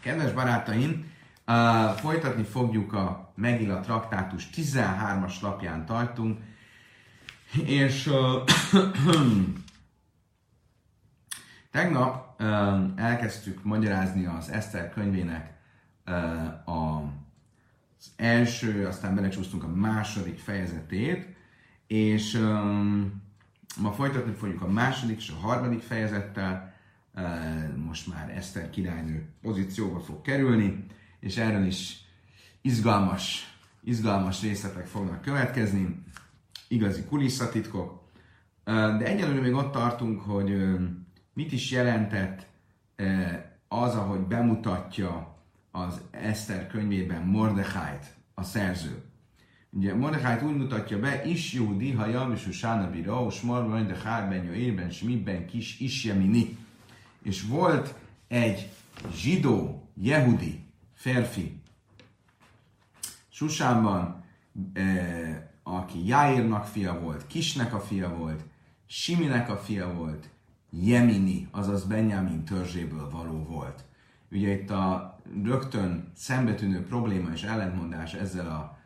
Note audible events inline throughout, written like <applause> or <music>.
Kedves barátaim, uh, folytatni fogjuk a Megilla traktátus 13-as lapján tartunk, és uh, <coughs> tegnap uh, elkezdtük magyarázni az Eszter könyvének uh, a, az első, aztán belecsúsztunk a második fejezetét, és um, ma folytatni fogjuk a második és a harmadik fejezettel, most már Eszter királynő pozícióba fog kerülni, és erről is izgalmas, izgalmas részletek fognak következni, igazi kulisszatitkok. De egyelőre még ott tartunk, hogy mit is jelentett az, ahogy bemutatja az Eszter könyvében Mordechájt, a szerző. Ugye Mordechájt úgy mutatja be, is Júdi, ha Jamisu Sána Bira, és Mordecháj ben Jöérben, Smibben, Kis Isjemini és volt egy zsidó, jehudi férfi Susánban, eh, aki Jairnak fia volt, Kisnek a fia volt, Siminek a fia volt, Jemini, azaz Benjamin törzséből való volt. Ugye itt a rögtön szembetűnő probléma és ellentmondás ezzel a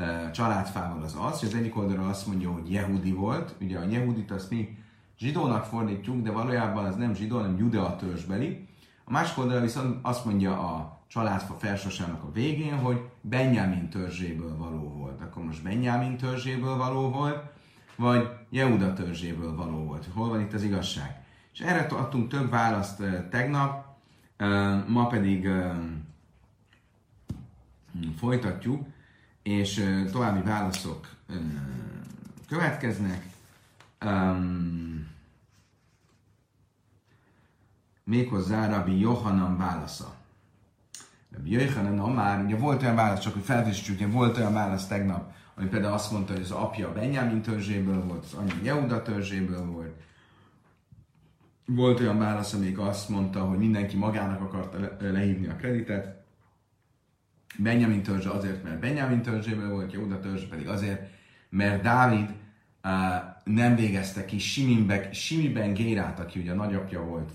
e, családfával az az, hogy az egyik oldalról azt mondja, hogy Jehudi volt, ugye a Jehudit azt mi zsidónak fordítjuk, de valójában az nem zsidó, hanem Judea törzsbeli. A másik oldalra viszont azt mondja a családfa felsorsának a végén, hogy Benjamin törzséből való volt. Akkor most Benjamin törzséből való volt, vagy Jehuda törzséből való volt. Hol van itt az igazság? És erre adtunk több választ tegnap, ma pedig folytatjuk, és további válaszok következnek. Um, méghozzá Rabbi Johanan válasza. Rabbi Johanan már, ugye volt olyan válasz, csak hogy felfrissítsük, ugye volt olyan válasz tegnap, ami például azt mondta, hogy az apja Benjamin törzséből volt, az anyja Jehuda törzséből volt. Volt olyan válasz, amelyik azt mondta, hogy mindenki magának akarta le- lehívni a kreditet. Benjamin törzse azért, mert Benjamin törzséből volt, Jehuda törzse pedig azért, mert Dávid uh, nem végezte ki Siminbe, Simiben Gérát, aki ugye a nagyapja volt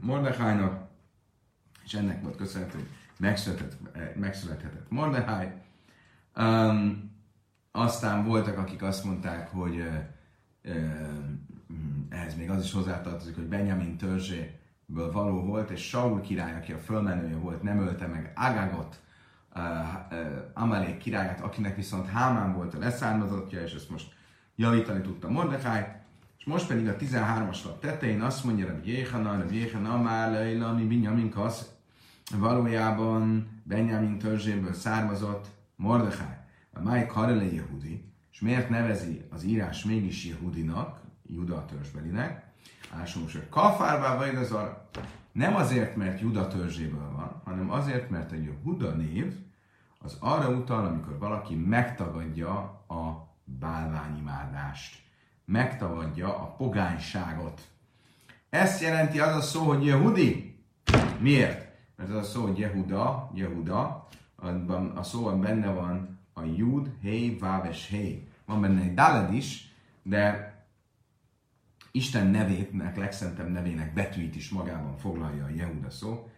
Mordechájnak, és ennek volt köszönhető, hogy megszületett, megszülethetett Mordecháj. Um, aztán voltak, akik azt mondták, hogy ehhez még az is hozzátartozik, hogy Benjamin törzséből való volt, és Saul király, aki a fölmenője volt, nem ölte meg uh, Amalek királyát, akinek viszont Hámán volt a leszármazottja, és ezt most javítani tudta Mordecháj, most pedig a 13-as lap tetején azt mondja, hogy Jéhana, hogy Jéhana már ami Binyamin kasz, valójában Benjamin törzséből származott Mordechai. A Máj Karele Yehudi, és miért nevezi az írás mégis Jehudinak, Juda törzsbelinek? Most, hogy Kafárvá vagy az arra. Nem azért, mert Juda törzséből van, hanem azért, mert a Jehuda név az arra utal, amikor valaki megtagadja a bálványimádást megtagadja a pogányságot. Ezt jelenti az a szó, hogy Jehudi. Miért? Mert az a szó, hogy Jehuda, Jehuda, a szóban benne van a Jud, Hé, Váv és Hé. Van benne egy Dalad is, de Isten nevének, legszentebb nevének betűit is magában foglalja a Jehuda szó.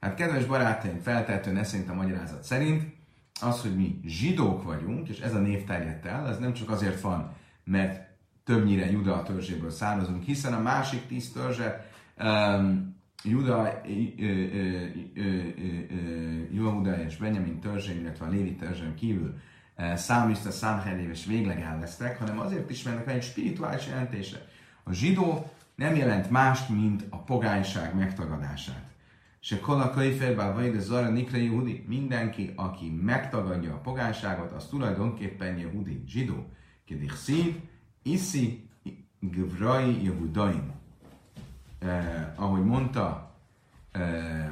Hát kedves barátaim, feltehetően ez szerint a magyarázat szerint az, hogy mi zsidók vagyunk, és ez a név terjedt el, ez nem csak azért van, mert többnyire Juda törzséből származunk, hiszen a másik tíz törzse um, Juda, Juda és Benjamin törzsén, illetve a Lévi törzsön kívül uh, számista, számhelév és végleg elvesztek, hanem azért is, mert egy spirituális jelentése. A zsidó nem jelent mást, mint a pogányság megtagadását. Se kola könyvfélbá vagy de zara nikre jehudi. Mindenki, aki megtagadja a pogányságot, az tulajdonképpen jehudi, zsidó. Kedich szív, Iszi Gvrai Yehudaim. Eh, ahogy mondta eh,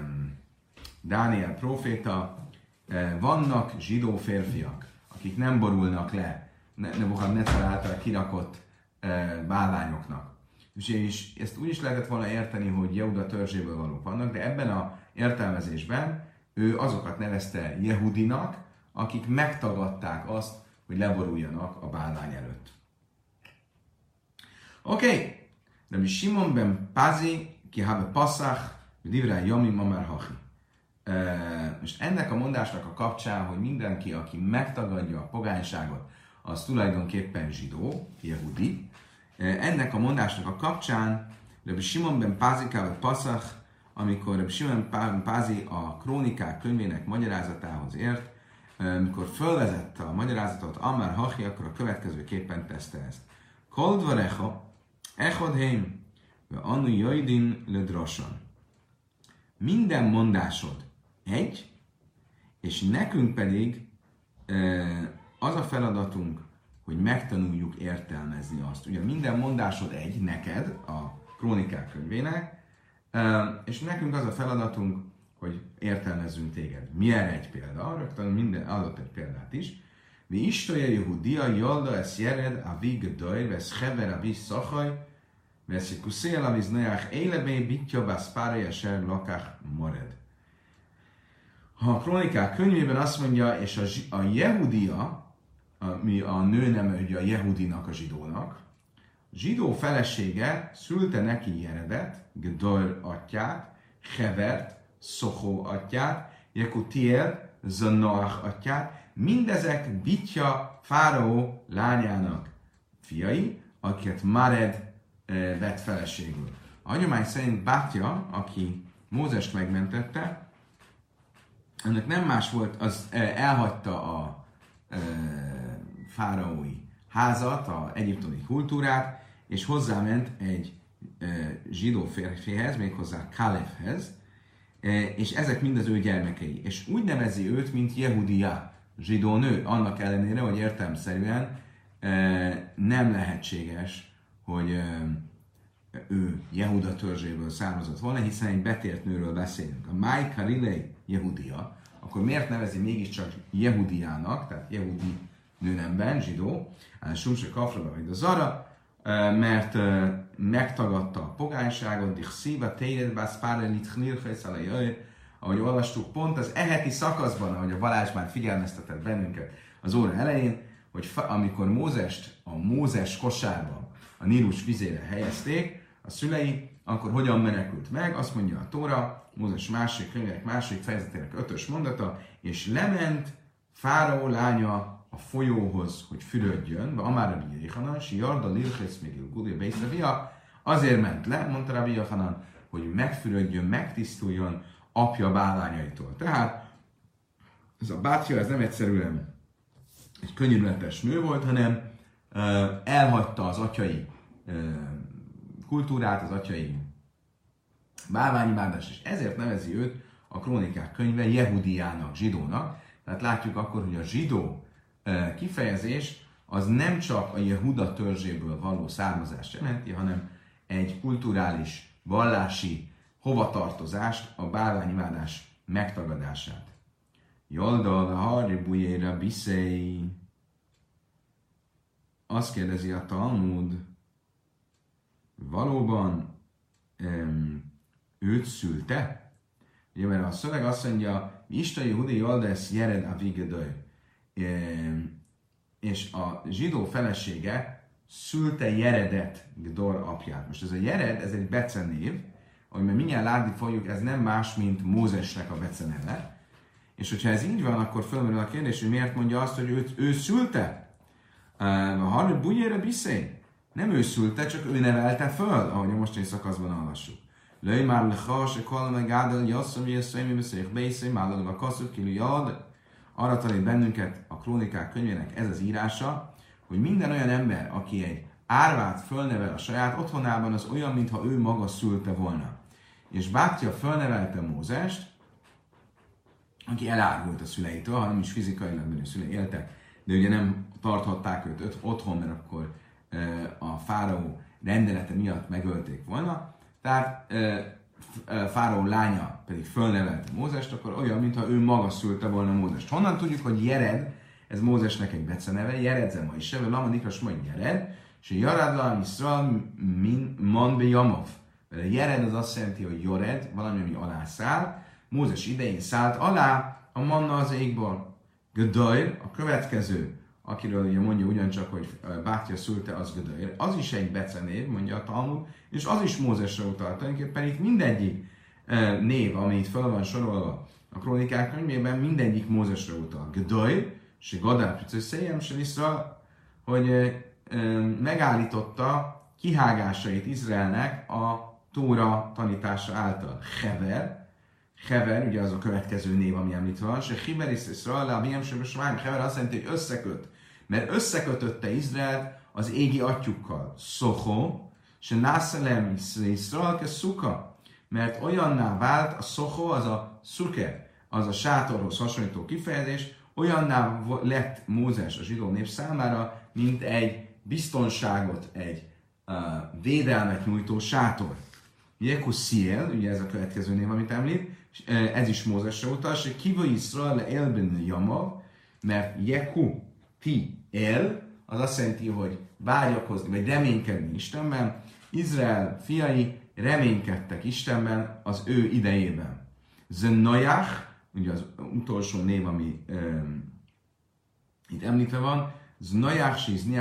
Dániel proféta, eh, vannak zsidó férfiak, akik nem borulnak le Nebuchadnezzar által kirakott eh, bálványoknak. És, és ezt úgy is lehetett volna érteni, hogy Jehuda törzséből valók vannak, de ebben a értelmezésben ő azokat nevezte Jehudinak, akik megtagadták azt, hogy leboruljanak a bálvány előtt. Okay. Rabbi Simon ben Pazi, ki habe Passach, Divrá Yomi Mamar Hachi. és ennek a mondásnak a kapcsán, hogy mindenki, aki megtagadja a pogányságot, az tulajdonképpen zsidó, jehudi. Ennek a mondásnak a kapcsán Rabbi Simon ben Pázika, vagy Pasach, amikor Rabbi Simon ben Pázi a krónikák könyvének magyarázatához ért, amikor fölvezette a magyarázatot Amár Hachi, akkor a következőképpen teszte ezt. Koldvarecha, echod heim, anu jaidin ledrosan. Minden mondásod egy, és nekünk pedig az a feladatunk, hogy megtanuljuk értelmezni azt. Ugye minden mondásod egy, neked, a krónikák könyvének, és nekünk az a feladatunk, hogy értelmezzünk téged. Mi egy példa? Rögtön minden adott egy példát is. Mi istoja Jehudia, Yolda, es jered, a vig doj, vesz hever, a visz szachaj, vesz kuszél, a viz neach, élebé, bitja, bász párja, ser, lakach, mored. Ha a kronikák könyvében azt mondja, és a, a Jehudia, mi a nő nem ugye a Jehudinak, a zsidónak, zsidó felesége szülte neki Jeredet, Gdor atyát, Hevert, Szohó atyát, Jekutiel, Zanoach atyát, mindezek Bitya, Fáraó lányának fiai, akiket Mared e, vett feleségül. A hagyomány szerint Bátya, aki Mózest megmentette, ennek nem más volt, az e, elhagyta a e, fáraói házat, a egyiptomi kultúrát, és hozzáment egy e, zsidó férfihez, méghozzá Kalefhez, e, és ezek mind az ő gyermekei. És úgy nevezi őt, mint Jehudia, zsidó nő, annak ellenére, hogy értelmszerűen e, nem lehetséges, hogy e, ő Jehuda törzséből származott volna, hiszen egy betért nőről beszélünk. A Mai Karilei Jehudia, akkor miért nevezi mégiscsak Jehudiának, tehát Jehudi nőnemben, zsidó, Sumse Kafraba vagy a Zara, mert megtagadta a pogányságot, dich szíva tényed, bász párenit ahogy olvastuk pont az eheti szakaszban, ahogy a Balázs már figyelmeztetett bennünket az óra elején, hogy amikor Mózest a Mózes kosárba a Nílus vizére helyezték, a szülei, akkor hogyan menekült meg? Azt mondja a Tóra, Mózes másik könyvek másik fejezetének ötös mondata, és lement Fáraó lánya a folyóhoz, hogy fürödjön, be Amár Rabbi Jéhanan, si Jarda Lilchesz még Beiszavia, azért ment le, mondta Rabbi Jéhanan, hogy megfürödjön, megtisztuljon apja bálányaitól. Tehát ez a bátyja, ez nem egyszerűen egy könyörületes nő volt, hanem elhagyta az atyai kultúrát, az atyai bálványimádást, és ezért nevezi őt a krónikák könyve Jehudiának, zsidónak. Tehát látjuk akkor, hogy a zsidó kifejezés az nem csak a Jehuda törzséből való származást jelenti, hanem egy kulturális, vallási hovatartozást, a bálványimádás megtagadását. Jolda a haribujéra biszei. Azt kérdezi a Talmud, valóban um, őt szülte? Ugye, mert a szöveg azt mondja, Isten Jehudi Joldes Jered a Vigedöj és a zsidó felesége szülte Jeredet, Gdor apját. Most ez a Jered, ez egy becenév, ahogy mi mindjárt látni fogjuk, ez nem más, mint Mózesnek a beceneve. És hogyha ez így van, akkor fölmerül a kérdés, hogy miért mondja azt, hogy őt, ő szülte? Ehm, Harnő bunyére biszé? Nem ő szülte, csak ő nevelte föl, ahogy a mostani szakaszban olvassuk. Lőj már leha, se kolme gádel, jasszom, jasszom, jasszom, bészé, mállalva kaszuk, kilú jad. Arra tanít bennünket a krónikák könyvének ez az írása, hogy minden olyan ember, aki egy árvát fölnevel a saját otthonában, az olyan, mintha ő maga szülte volna. És bátyja fölnevelte Mózest, aki elárult a szüleitől, ha nem is fizikailag, mert a szülei éltek, de ugye nem tarthatták őt otthon, mert akkor a fáraó rendelete miatt megölték volna. Tehát Fáraó lánya pedig fölnevelte Mózest, akkor olyan, mintha ő maga szülte volna Mózest. Honnan tudjuk, hogy Jered, ez Mózesnek egy beceneve, Jered zema is Lama Nikras majd Jered, és Jaradla Israel min man be Jamov. Mert a Jered az azt jelenti, hogy Jored, valami, ami alá száll. Mózes idején szállt alá a manna az égből. Gödajr, a következő akiről ugye mondja ugyancsak, hogy bátyja szülte, az Gödöér. Az is egy becenév, mondja a Talmud, és az is Mózesre utal. Tulajdonképpen itt mindegyik név, ami itt fel van sorolva a krónikák könyvében mindegyik Mózesre utal. Gdoj, se Gadár se vissza, hogy megállította kihágásait Izraelnek a Tóra tanítása által. Hever, Hever, ugye az a következő név, ami említve van, se Hiber is Israel, a Miem Hever azt jelenti, hogy összeköt, mert összekötötte Izraelt az égi atyukkal. Szoho, se Nászelem Israel, ke Szuka, mert olyanná vált a Szoho, az a Szuke, az a sátorhoz hasonlító kifejezés, olyanná lett Mózes a zsidó nép számára, mint egy biztonságot, egy uh, védelmet nyújtó sátor. Jeku Siel, ugye ez a következő név, amit említ, ez is Mózesre utal, és Kiva Israel elben Jamav, mert Jeku ti el, az azt jelenti, hogy vágyakozni, vagy reménykedni Istenben. Izrael fiai reménykedtek Istenben az ő idejében. Zenajach, ugye az utolsó név, ami um, itt említve van, Znajach si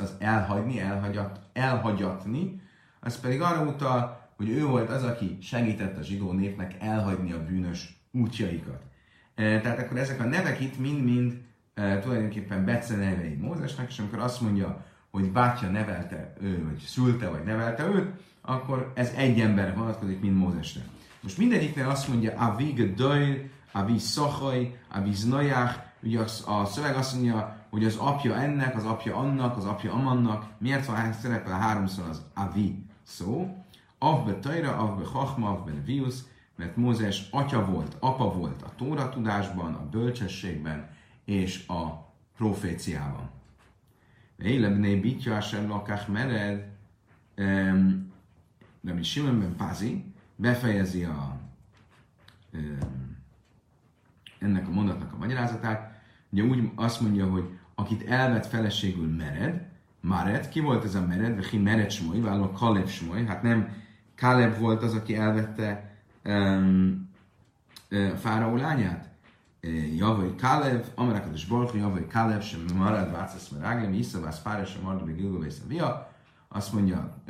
az elhagyni, elhagyat, elhagyatni, az pedig arra utal, hogy ő volt az, aki segített a zsidó népnek elhagyni a bűnös útjaikat. E, tehát akkor ezek a nevek itt mind-mind e, tulajdonképpen becenevei Mózesnek, és amikor azt mondja, hogy bátyja nevelte ő, vagy szülte, vagy nevelte őt, akkor ez egy emberre vonatkozik, mint Mózesre. Most mindegyiknél azt mondja, Avig Döjl, Avi Szachaj, Avi Znajach, ugye a szöveg azt mondja, hogy az apja ennek, az apja annak, az apja amannak, miért van szerepel háromszor az Avi szó, Avbe Tajra, Avbe Chachma, Avbe Vius, mert Mózes atya volt, apa volt a Tóra tudásban, a bölcsességben és a proféciában. Élebné bitja sem lakás mered, de mi Simonben Pázi befejezi a, ennek a mondatnak a magyarázatát. Ugye úgy azt mondja, hogy akit elvett feleségül mered, Mared, ki volt ez a Mered, ki Mered Smoly, vállalom Kaleb Smoly, hát nem Káleb volt az, aki elvette um, uh, Fáraó lányát. Javai Káleb, Amerakados Borchu, Javai Káleb, sem marad Vácesz Meráglem, Iszavász Pára, sem Mardabi Gilgovész a Via. Azt mondja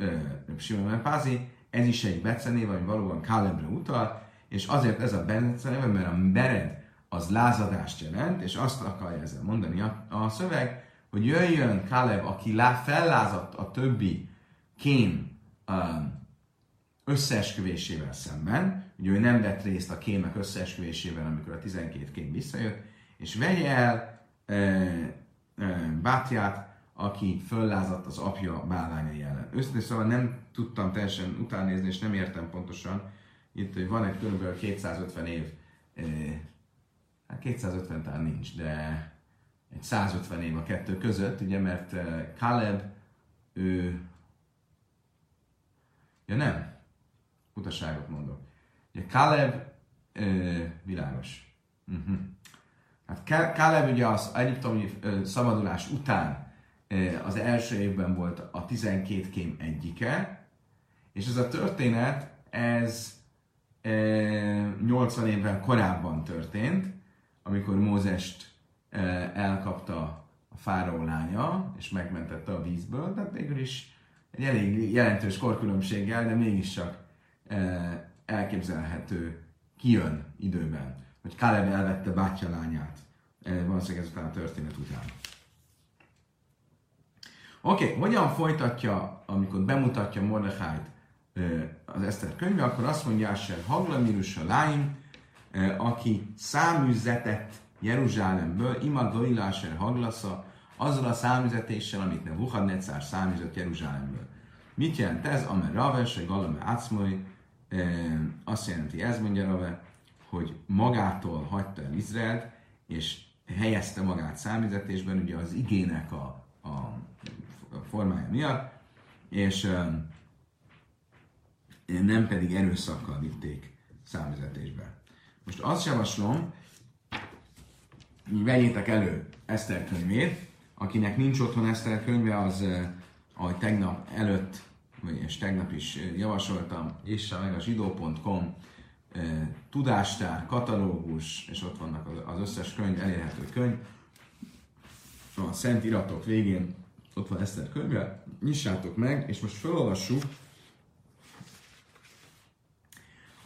Simon Pázi, ez is egy becenév, ami valóban Kálebre utal, és azért ez a becenév, mert a mered az lázadást jelent, és azt akarja ezzel mondani a, a szöveg, hogy jöjjön Káleb, aki lá, fellázadt a többi kén um, összeesküvésével szemben, ugye ő nem vett részt a kémek összeesküvésével, amikor a 12 kém visszajött, és vegye el e, e, Bátyát, aki föllázadt az apja bálányai ellen. Őszintén szóval nem tudtam teljesen utánézni, és nem értem pontosan. Itt hogy van egy kb. 250 év, e, hát 250 talán nincs, de egy 150 év a kettő között, ugye, mert Caleb, ő, ja nem, utaságot mondok. Ugye Caleb ö, világos. Uh-huh. Hát Caleb ugye az egyiptomi ö, szabadulás után az első évben volt a 12 kém egyike, és ez a történet, ez ö, 80 évvel korábban történt, amikor Mózest ö, elkapta a fáraó lánya, és megmentette a vízből, tehát végül is egy elég jelentős korkülönbséggel, de mégiscsak elképzelhető kijön időben, hogy Kaleb elvette bátyja lányát, valószínűleg ezután a történet után. Oké, okay, hogyan folytatja, amikor bemutatja Mordechájt az Eszter könyve, akkor azt mondja Asher Haglamirus a láim, aki száműzetett Jeruzsálemből, ima Goila Asher Haglasza, azzal a számüzetéssel, amit Nebuchadnezzar száműzött Jeruzsálemből. Mit jelent ez? Amer Raves, Galame Acmoly, azt jelenti, ez mondja Rave, hogy magától hagyta el Izraelt, és helyezte magát számüzetésben, ugye az igének a, a formája miatt, és nem pedig erőszakkal vitték számüzetésbe. Most azt javaslom, vegyétek elő Eszter könyvét, akinek nincs otthon Eszter könyve, az, ahogy tegnap előtt és tegnap is javasoltam, és meg a zsidó.com tudástár, katalógus, és ott vannak az összes könyv, elérhető könyv. A Szent Iratok végén ott van Eszter könyve, nyissátok meg, és most felolvassuk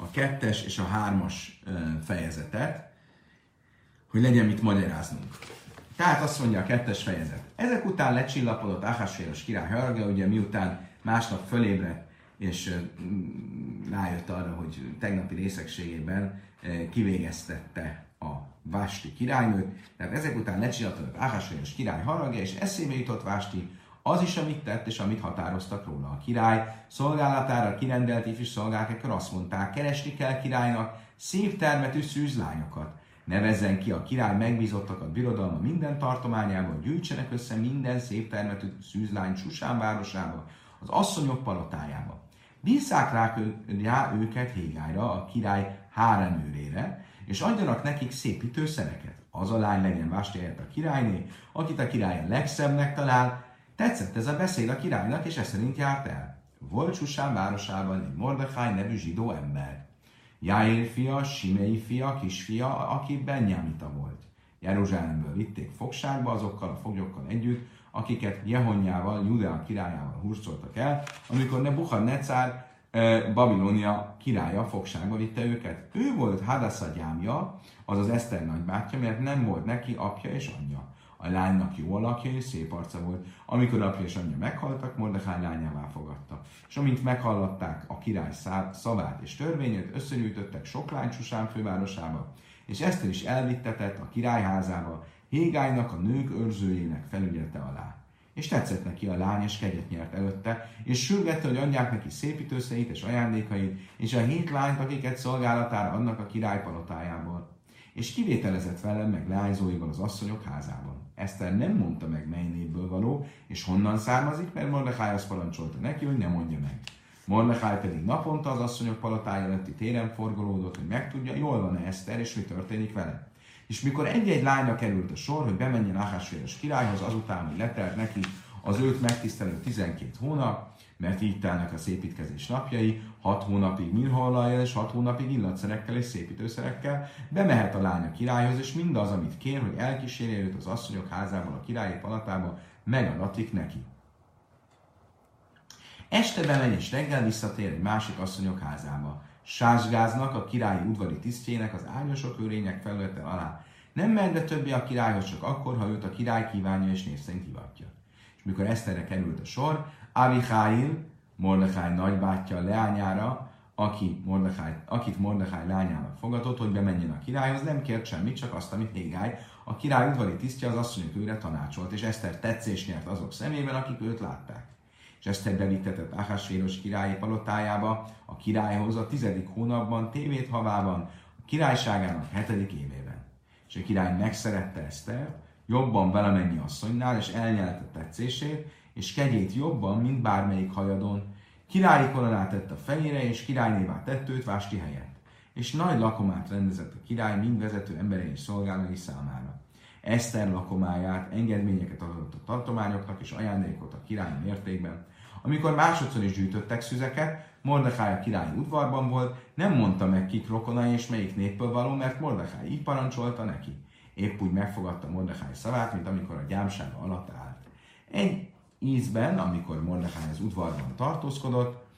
a kettes és a hármas fejezetet, hogy legyen mit magyaráznunk. Tehát azt mondja a kettes fejezet. Ezek után lecsillapodott Ahasvéros király haragja, ugye miután másnap fölébredt, és rájött arra, hogy tegnapi részegségében kivégeztette a Vásti királynőt. Tehát ezek után lecsillapodott Ahasvéros király haragja, és eszébe jutott Vásti, az is, amit tett, és amit határoztak róla. A király szolgálatára kirendelt ifjú szolgák, akkor azt mondták, keresni kell királynak szép termetű szűzlányokat. Nevezzen ki a király megbízottakat birodalma minden tartományába, gyűjtsenek össze minden szép termetű szűzlány Susán városába, az asszonyok palotájába. Bízzák rá, rá őket Hégályra, a király háremőrére, és adjanak nekik szépítőszereket. Az a lány legyen Vásti a királyné, akit a király a legszebbnek talál, Tetszett ez a beszéd a királynak, és ez szerint járt el. Volt Susán városában egy Mordechai nevű zsidó ember. Jáér fia, Simei fia, kisfia, aki Benyámita volt. Jeruzsálemből vitték fogságba azokkal a foglyokkal együtt, akiket Jehonyával, Judea királyával hurcoltak el, amikor Nebuchadnezzar Babilonia királya fogságba vitte őket. Ő volt Hadassa gyámja, azaz Eszter nagybátyja, mert nem volt neki apja és anyja. A lánynak jó alakja és szép arca volt. Amikor apja és anyja meghaltak, Mordechai lányává fogadta. És amint meghallották a király szavát és törvényét, összegyűjtöttek sok lány Susán fővárosába, és Eszter is elvittetett a királyházába, Hégálynak a nők őrzőjének felügyelte alá. És tetszett neki a lány, és kegyet nyert előtte, és sürgette, hogy adják neki szépítőszeit és ajándékait, és a hét lányt, akiket szolgálatára adnak a király palotájából. És kivételezett velem meg leányzóival az asszonyok házában. Eszter nem mondta meg, mely népből való, és honnan származik, mert Mordechai azt parancsolta neki, hogy ne mondja meg. Mordechai pedig naponta az asszonyok palotája előtti téren forgolódott, hogy megtudja, jól van-e Eszter, és mi történik vele. És mikor egy-egy lányra került a sor, hogy bemenjen Ahásvéros királyhoz, azután, hogy letelt neki az őt megtisztelő 12 hónap, mert így telnek a szépítkezés napjai, 6 hónapig mirhollajjal és 6 hónapig illatszerekkel és szépítőszerekkel, bemehet a lánya királyhoz, és mindaz, amit kér, hogy elkísérje őt az asszonyok házából a királyi palatába, megadatik neki. Este bemegy és reggel visszatér egy másik asszonyok házába. Sásgáznak, a királyi udvari tisztjének az árnyosok őrények felülete alá. Nem mehet be többé a királyhoz csak akkor, ha őt a király kívánja és név szerint hivatja. És mikor Eszterre került a sor, Avichail, Mordechai nagybátyja leányára, aki Mordechai, akit Mordechai lányának fogadott, hogy bemenjen a királyhoz, nem kért semmit, csak azt, amit Hégály, a király udvari tisztje az asszonyok őre tanácsolt, és Eszter tetszés nyert azok szemében, akik őt látták. És Eszter bevittetett Ahasvéros királyi palotájába, a királyhoz a tizedik hónapban, tévét havában, a királyságának hetedik évében. És a király megszerette Eszter, jobban valamennyi asszonynál, és elnyelte tetszését, és kegyét jobban, mint bármelyik hajadon. Királyi koronát tett a fejére, és királynévá tett Vásti helyett. És nagy lakomát rendezett a király mind vezető emberei és szolgálói számára. Eszter lakomáját, engedményeket adott a tartományoknak és ajándékot a király mértékben. Amikor másodszor is gyűjtöttek szüzeket, Mordechai a király udvarban volt, nem mondta meg kik rokonai és melyik népből való, mert Mordechai így parancsolta neki. Épp úgy megfogadta Mordechai szavát, mint amikor a gyámsága alatt állt. Egy ízben, amikor Mordechai az udvarban tartózkodott,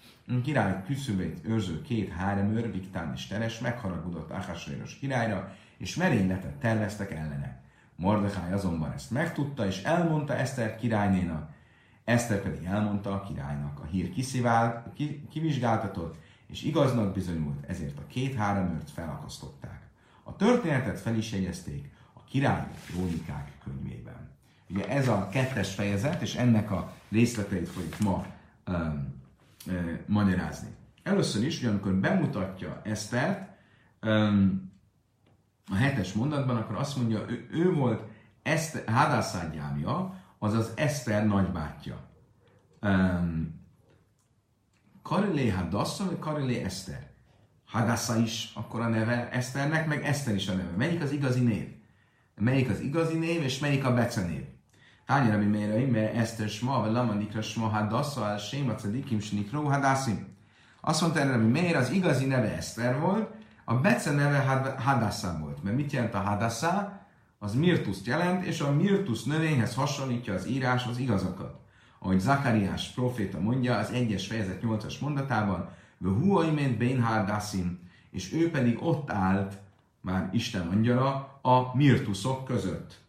király küszöbét őrző két háremőr, Viktán és Teres megharagudott Ahasvéros királyra, és merényletet terveztek ellene. Mordechai azonban ezt megtudta, és elmondta Eszter királynénak, Eszter pedig elmondta a királynak. A hír kiszivál, ki, kivizsgáltatott, és igaznak bizonyult, ezért a két háremőrt felakasztották. A történetet fel is jegyezték a királyi krónikák könyvében. Ugye ez a kettes fejezet, és ennek a részleteit fogjuk ma um, um, magyarázni. Először is, hogy amikor bemutatja Esztert um, a hetes mondatban, akkor azt mondja, ő, ő volt Eszter, Hadászádjámja, azaz Eszter nagybátyja. Karilé Hadassa, vagy Karilé Eszter? Hadassa is akkor a neve Eszternek, meg Eszter is a neve. Melyik az igazi név? Melyik az igazi név, és melyik a becenév? Tányi Rabbi Meiraim, mert Eszter Sma, vagy Lamanikra Sma Hadassa, al Séma Cedikim Snikro Hadassim. Azt mondta erre, hogy miért az igazi neve Eszter volt, a Bece neve Hadassa volt. Mert mit jelent a Hadassa? Az Mirtuszt jelent, és a Mirtus növényhez hasonlítja az írás az igazakat. Ahogy Zakariás proféta mondja az egyes fejezet 8-as mondatában, Huaimen Bein Hadassim, és ő pedig ott állt, már Isten angyala, a mirtuszok között.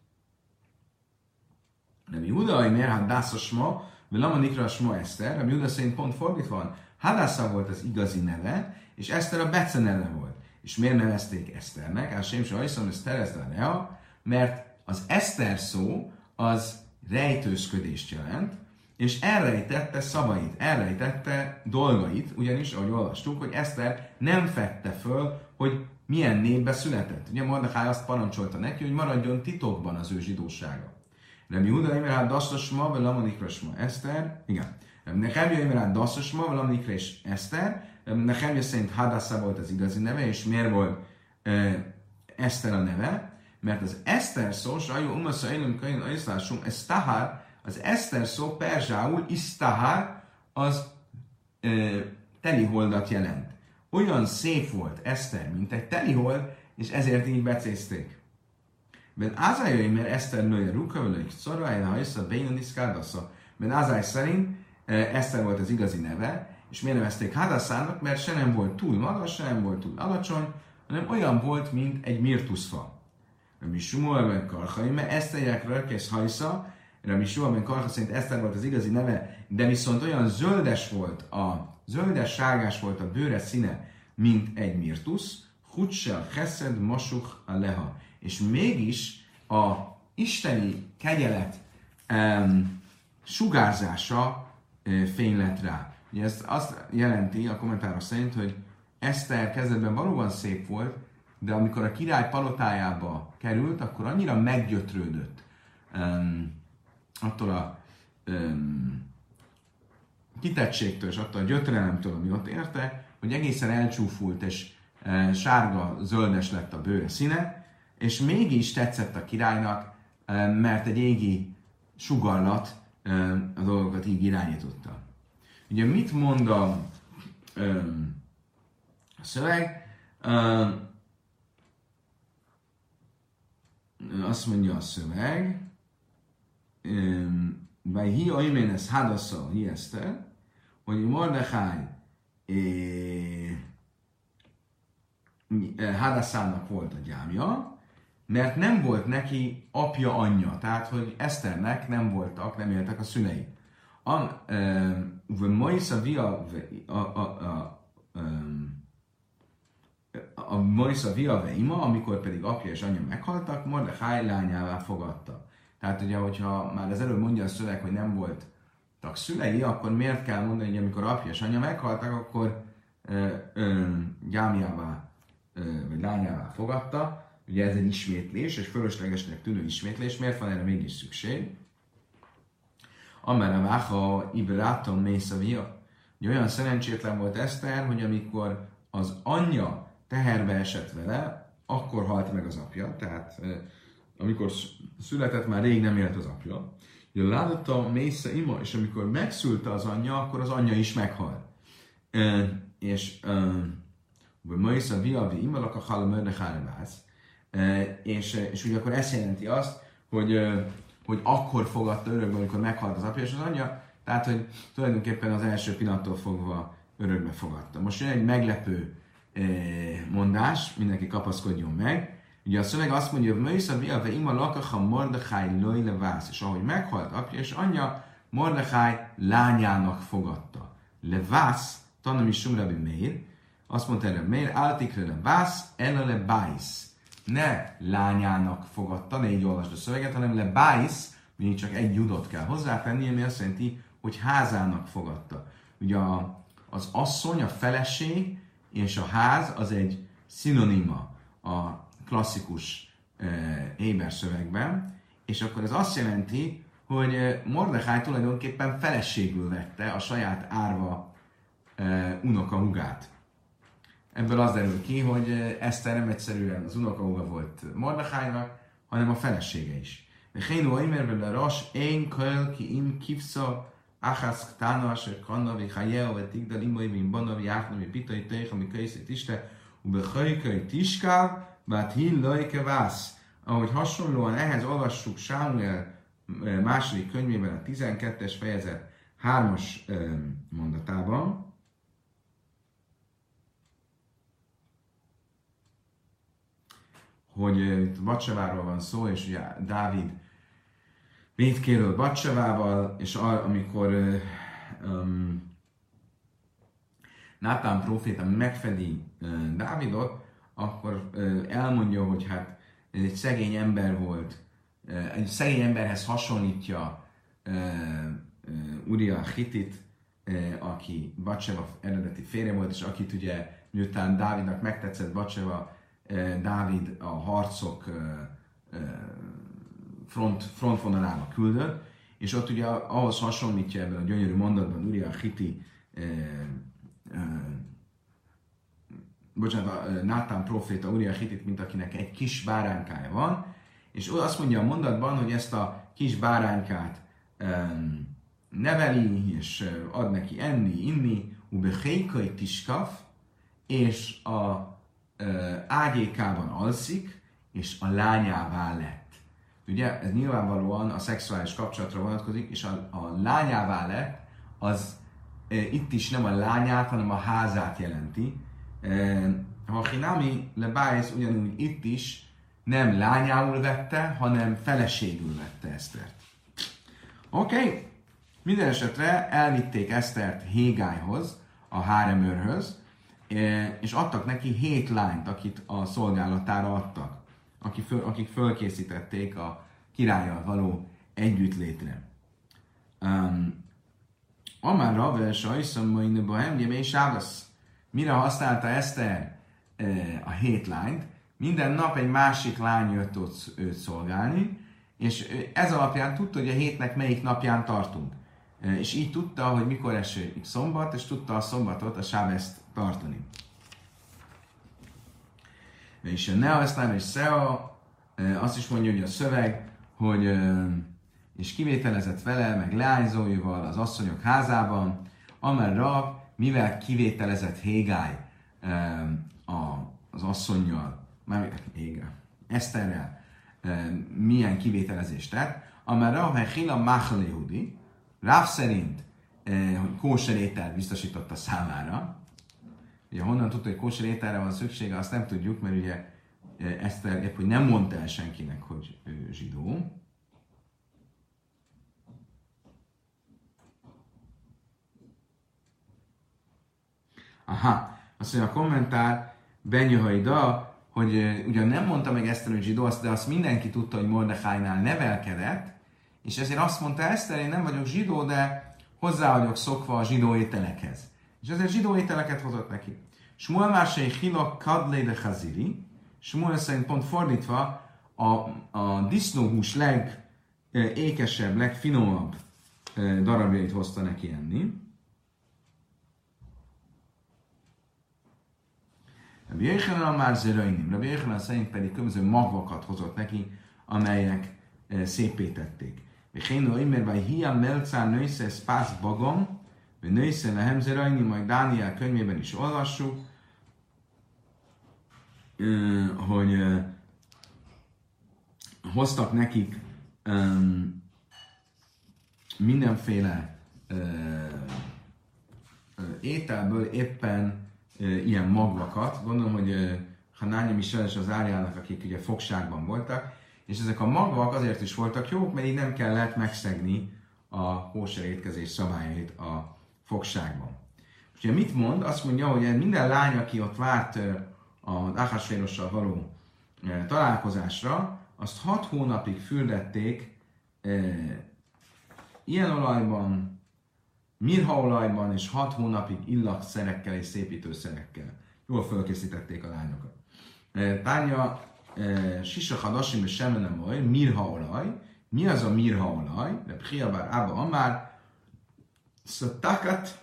Nem Júda, miért hát dászos ma, Lama Nikra Sma Eszter, a Júda szerint pont fordítva van. Hadásza volt az igazi neve, és Eszter a Bece neve volt. És miért nevezték Eszternek? Hát sem sem hiszem, hogy Terezda Lea, mert az Eszter szó az rejtőzködést jelent, és elrejtette szavait, elrejtette dolgait, ugyanis, ahogy olvastuk, hogy Eszter nem fette föl, hogy milyen névbe született. Ugye Mordechai azt parancsolta neki, hogy maradjon titokban az ő zsidósága. Rabbi Huda Imerát Dasszosma, vagy Lamanikrasma Eszter, igen. Nehemja Imerát Dasszosma, vagy Lamanikres Eszter, Nehemja szerint Hadassa volt az igazi neve, és miért volt uh, Eszter a neve? Mert az Eszter szó, Sajó Umasza Élem Kain Aiszlásum, ez Tahár, az Eszter szó perzsául, Isztahár, az uh, teliholdat jelent. Olyan szép volt Eszter, mint egy telihold, és ezért így becézték. Ben Ázájai, mert Eszter nője Rukavelők, Szorvájna, ha össze Bénon Iszkárdasza. Ben Ázáj szerint Eszter volt az igazi neve, és miért nevezték Hadaszának, mert se nem volt túl magas, se nem volt túl alacsony, hanem olyan volt, mint egy mirtuszfa. Rabbi Sumuel ben Karchai, mert Eszterják Rörkész Hajsza, Rabbi Sumuel ben Karcha szerint Eszter volt az igazi neve, de viszont olyan zöldes volt, a zöldes-sárgás volt a bőre színe, mint egy mirtusz, Hutsel Chesed Masuch Aleha és mégis a isteni kegyelet um, sugárzása uh, fény lett rá. Ugye ez azt jelenti a kommentáros szerint, hogy Eszter kezdetben valóban szép volt, de amikor a király palotájába került, akkor annyira meggyötrődött um, attól a um, kitettségtől és attól a gyötrelemtől, ami ott érte, hogy egészen elcsúfult és uh, sárga-zöldes lett a bőre színe, és mégis tetszett a királynak, mert egy égi sugallat a dolgokat így irányította. Ugye mit mond a, a szöveg? Azt mondja a szöveg, vagy hi oiménes hadassa hi eszter, hogy Mordechai Hadasszának volt a gyámja, mert nem volt neki apja, anyja, tehát hogy Eszternek nem voltak, nem éltek a szülei. A Moisa via a, a, a, Moisa via veima, amikor pedig apja és anyja meghaltak, Mordechai lányává fogadta. Tehát ugye, hogyha már az előbb mondja a szöveg, hogy nem voltak szülei, akkor miért kell mondani, hogy amikor apja és anyja meghaltak, akkor gyámjává vagy lányává fogadta, Ugye ez egy ismétlés, egy fölöslegesnek tűnő ismétlés, miért van erre mégis szükség? Amerre váha ibrátom mészavia. Olyan szerencsétlen volt Eszter, hogy amikor az anyja teherbe esett vele, akkor halt meg az apja, tehát amikor született, már rég nem élt az apja. Látta Mésza ima, és amikor megszülte az anyja, akkor az anyja is meghalt. E, és Mésza via vi imalak a halom és, és ugye akkor ez jelenti azt, hogy, hogy akkor fogadta örökbe, amikor meghalt az apja és az anyja, tehát, hogy tulajdonképpen az első pillanattól fogva örökbe fogadta. Most jön egy meglepő mondás, mindenki kapaszkodjon meg. Ugye a szöveg azt mondja, hogy Möjsza Biave ima lakacha Mordechai loj levász, és ahogy meghalt apja és anyja, Mordechai lányának fogadta. Levász, tanom is Sumrabi Meir, azt mondta erre, Meir áltikre levász, ela le bájsz ne lányának fogadta, ne így olvasd a szöveget, hanem le bájsz, mindig csak egy judot kell hozzátenni, ami azt jelenti, hogy házának fogadta. Ugye a, az asszony, a feleség és a ház az egy szinonima a klasszikus e, Éber szövegben, és akkor ez azt jelenti, hogy e, Mordechai tulajdonképpen feleségül vette a saját árva e, unoka hugát. Ebből az derül ki, hogy Eszter nem egyszerűen az unokaúga volt Mordechainak, hanem a felesége is. De Hénu Aimerben a Ras, én köl ki im kivsza, Achasz ktána, asher kanna, vi hajeo, ve tigdal imoi, vi bana, vi áhna, vi pitai, teich, ami kölyszét iste, ube hajkai tiskáv, bát hin lajke vász. Ahogy hasonlóan ehhez olvassuk Sámuel második könyvében a 12-es fejezet 3-as mondatában, hogy itt Bacseváról van szó, és ugye Dávid védkéről Bacsevával, és amikor um, Nátán proféta megfedi uh, Dávidot, akkor uh, elmondja, hogy hát egy szegény ember volt, uh, egy szegény emberhez hasonlítja uh, uh, Uriah Hitit, uh, aki Bacseva eredeti férje volt, és akit ugye miután Dávidnak megtetszett Bacseva, uh, Dávid a harcok uh, uh, front, frontvonalába küldött, és ott ugye ahhoz hasonlítja ebben a gyönyörű mondatban Uriah Hiti bocsánat, Nátán proféta Uriah Hitit, mint akinek egy kis báránkája van, és azt mondja a mondatban, hogy ezt a kis báránykát neveli, és ad neki enni, inni, ubehékai tiskaf, és a ágyékában alszik, és a lányává lett. Ugye ez nyilvánvalóan a szexuális kapcsolatra vonatkozik, és a, a lányává lett, az e, itt is nem a lányát, hanem a házát jelenti. E, ha Hinami Lebájz ugyanúgy itt is nem lányául vette, hanem feleségül vette Esztert. Oké, okay. minden esetre elvitték Esztert Hégályhoz, a háremőrhöz, és adtak neki hét lányt, akit a szolgálatára adtak akik, föl, akik fölkészítették a királlyal való együttlétre. Um, Amár Rave, Sajszom, Moine Bohem, és Sávasz. Mire használta Eszter a hét lányt? Minden nap egy másik lány jött ott őt szolgálni, és ez alapján tudta, hogy a hétnek melyik napján tartunk. És így tudta, hogy mikor esődik szombat, és tudta a szombatot, a Sáveszt tartani. És a Neoeszlán és Szea azt is mondja, hogy a szöveg, hogy és kivételezett vele, meg leányzóival az asszonyok házában, amerra, mivel kivételezett Hégály az asszonyjal, már Hégály, Eszterrel, milyen kivételezést tett, amerra, ha Hila Machal Yehudi, Ráv szerint, kóser étel biztosította számára, Ugye honnan tudta, hogy kóser ételre van szüksége, azt nem tudjuk, mert ugye Eszter épp, hogy nem mondta el senkinek, hogy ő zsidó. Aha, azt mondja a kommentár, Benyőhaida, hogy ugyan nem mondta meg Eszter, hogy zsidó, de azt mindenki tudta, hogy Mordechájnál nevelkedett, és ezért azt mondta Eszter, én nem vagyok zsidó, de hozzá vagyok szokva a zsidó ételekhez. És ezért zsidó ételeket hozott neki. Smuel másai hilak kadlé de chaziri, Smuel szerint pont fordítva, a, a disznóhús legékesebb, legfinomabb darabjait hozta neki enni. Rabbi Yechanan már zerainim. Rabbi Yechanan szerint pedig különböző magvakat hozott neki, amelyek szépítették. És én oimer vagy hia melcán nősze spász bagom, nősze lehem zerainim, majd Dániel könyvében is olvassuk, hogy hoztak nekik mindenféle ételből éppen ilyen magvakat. Gondolom, hogy Hanányi Michel és az Árjának, akik ugye fogságban voltak, és ezek a magvak azért is voltak jók, mert így nem kellett megszegni a kóser étkezés szabályait a fogságban. Ugye mit mond? Azt mondja, hogy minden lány, aki ott várt az Áhásvérossal való találkozásra, azt hat hónapig fürdették ilyen olajban, mirhaolajban, és hat hónapig illatszerekkel és szépítőszerekkel. Jól fölkészítették a lányokat. Tánya Sisa Hadasim és Semenemoj, mirhaolaj. Mi az a mirhaolaj? De Priabár Ába Amár, Szatakat,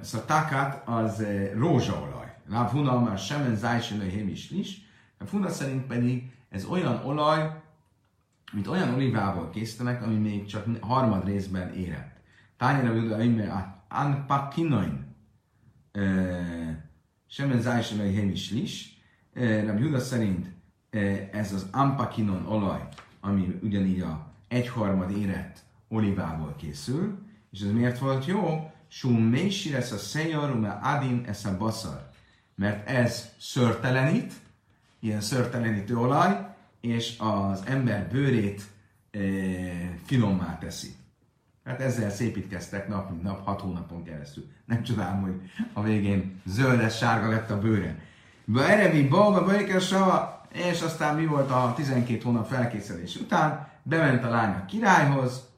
Szatakat az rózsaolaj. Ráv Huna már semen zájselő is is. A Funa szerint pedig ez olyan olaj, mint olyan olivával készítenek, ami még csak harmad részben érett. Tányra Juda Ime Anpakinoin semen zájselő is is. Juda szerint ez az Ampakinon olaj, ami ugyanígy a egyharmad érett olivából készül, és ez miért volt jó? Sum lesz a szejor, ume adin ez a baszar. mert ez szörtelenít, ilyen szörtelenítő olaj, és az ember bőrét e, finommá teszi. Hát ezzel szépítkeztek nap, mint nap, hat hónapon keresztül. Nem csodálom, hogy a végén zöldes sárga lett a bőre. Berevi, balga, bajker, sava, és aztán mi volt a 12 hónap felkészülés után? Bement a lány a királyhoz,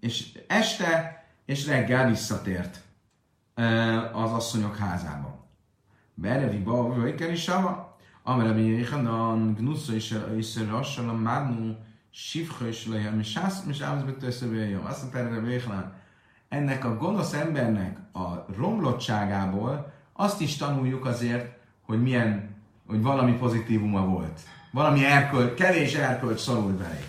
és este és reggel visszatért az asszonyok házába. Berevi, balga, bajker, sava, amire mi Jéhanan, Gnusza és lassan a Mádnú, Sivcha és Lehem, és Sász, és Ámz betőszövőjön. Azt mondta erre ennek a gonosz embernek a romlottságából azt is tanuljuk azért, hogy milyen, hogy valami pozitívuma volt. Valami erkölt, kevés erkölt szorult belé.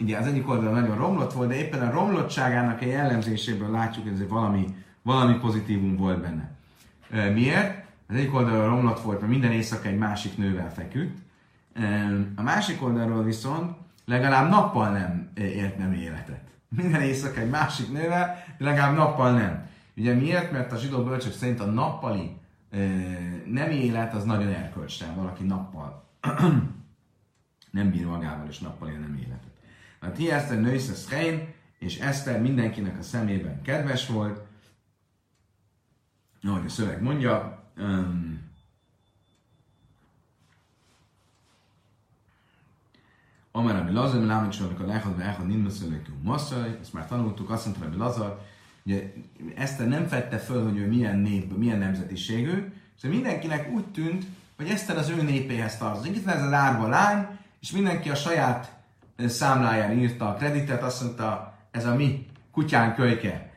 Ugye az egyik oldalon nagyon romlott volt, de éppen a romlottságának a jellemzéséből látjuk, hogy ez valami, valami pozitívum volt benne. Miért? Az egyik oldalon romlott volt, mert minden éjszaka egy másik nővel feküdt. A másik oldalról viszont legalább nappal nem élt nem életet. Minden éjszaka egy másik nővel, de legalább nappal nem. Ugye miért? Mert a zsidó bölcsök szerint a nappali nem élet az nagyon erkölcstelen, valaki nappal <clears throat> nem bír magával, és nappal nem életet. Hát hi Eszter nősze szchein, és Eszter mindenkinek a szemében kedves volt, ahogy a szöveg mondja, um, Amar Rabbi Lazar, Lámit amikor lehad be Echad Ninnuszölökű Masszaj, ezt már tanultuk, azt mondta Rabbi Lazar, ugye Eszter nem fette föl, hogy ő milyen nép, milyen nemzetiségű, szóval mindenkinek úgy tűnt, hogy Eszter az ő népéhez tartozik. Itt ez az árva lány, és mindenki a saját számláján írta a kreditet, azt mondta, ez a mi kutyán kölyke,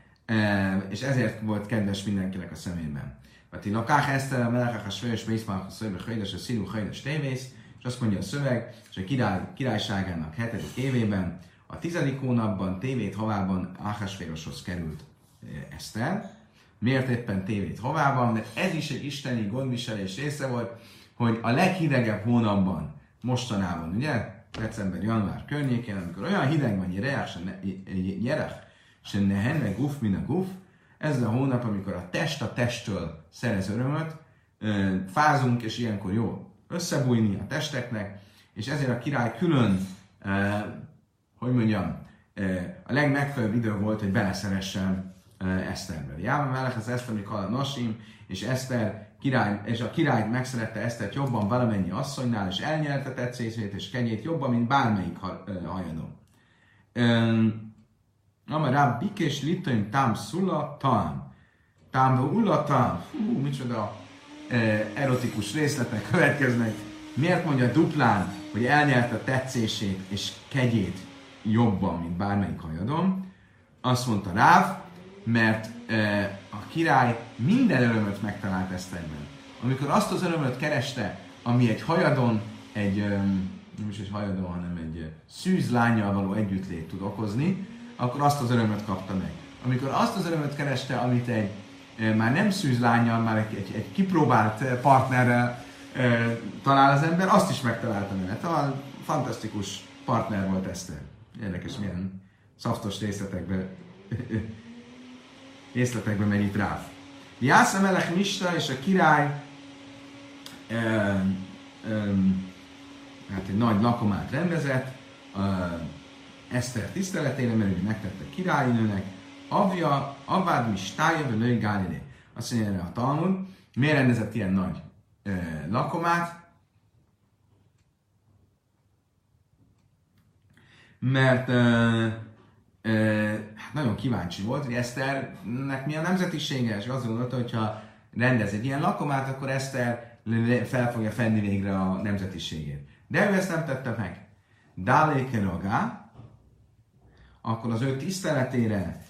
és ezért volt kedves mindenkinek a szemében. Vati lakák Eszter, a melekek a svős, mészmák a szőbe, hajdes, a színú, hajdes tévész, és azt mondja a szöveg, és a király, királyságának hetedik évében, a tizedik hónapban, tévét havában Áhásvéroshoz került Eszter. Miért éppen tévét havában? Mert ez is egy isteni gondviselés része volt, hogy a leghidegebb hónapban, mostanában, ugye, december, január környékén, amikor olyan hideg van, gyerek, se ne henne guf, min a guf, ez a hónap, amikor a test a testtől szerez örömöt, fázunk, és ilyenkor jó összebújni a testeknek, és ezért a király külön, hogy mondjam, a legmegfelelőbb idő volt, hogy beleszeressen Eszterbe. Jáma Melech az Eszter, a Nasim, és Eszter király, és a király megszerette Esztert jobban valamennyi asszonynál, és elnyerte tetszését és kenyét jobban, mint bármelyik hajadó. Ama rá bikés litain tám szula tám. Tám ulla tám. Hú, micsoda erotikus részletek következnek. Miért mondja duplán, hogy elnyerte tetszését és kegyét jobban, mint bármelyik hajadon? Azt mondta Ráv, mert e, király minden örömöt megtalált Eszterben. Amikor azt az örömöt kereste, ami egy hajadon, egy, nem is egy hajadon, hanem egy szűz lányjal való együttlét tud okozni, akkor azt az örömöt kapta meg. Amikor azt az örömöt kereste, amit egy már nem szűzlányjal, már egy, egy, egy kipróbált partnerrel e, talál az ember, azt is megtalálta mert a fantasztikus partner volt Eszter. Érdekes, milyen szaftos részletekbe, részletekbe megy itt rá. Jászem Melech Mista és a király e, e, hát egy nagy lakomát rendezett, e, Eszter tiszteletére, mert ő megtette királynőnek, Avja, Avád mi stája, vagy női Gálilé. Azt mondja erre a Talmud, miért rendezett ilyen nagy e, lakomát? Mert e, e, hát nagyon kíváncsi volt, hogy Eszternek mi a nemzetisége, és azt gondolta, hogyha rendez egy ilyen lakomát, akkor Eszter fel fogja fenni végre a nemzetiségét. De ő ezt nem tette meg. Dáléke ragá, akkor az ő tiszteletére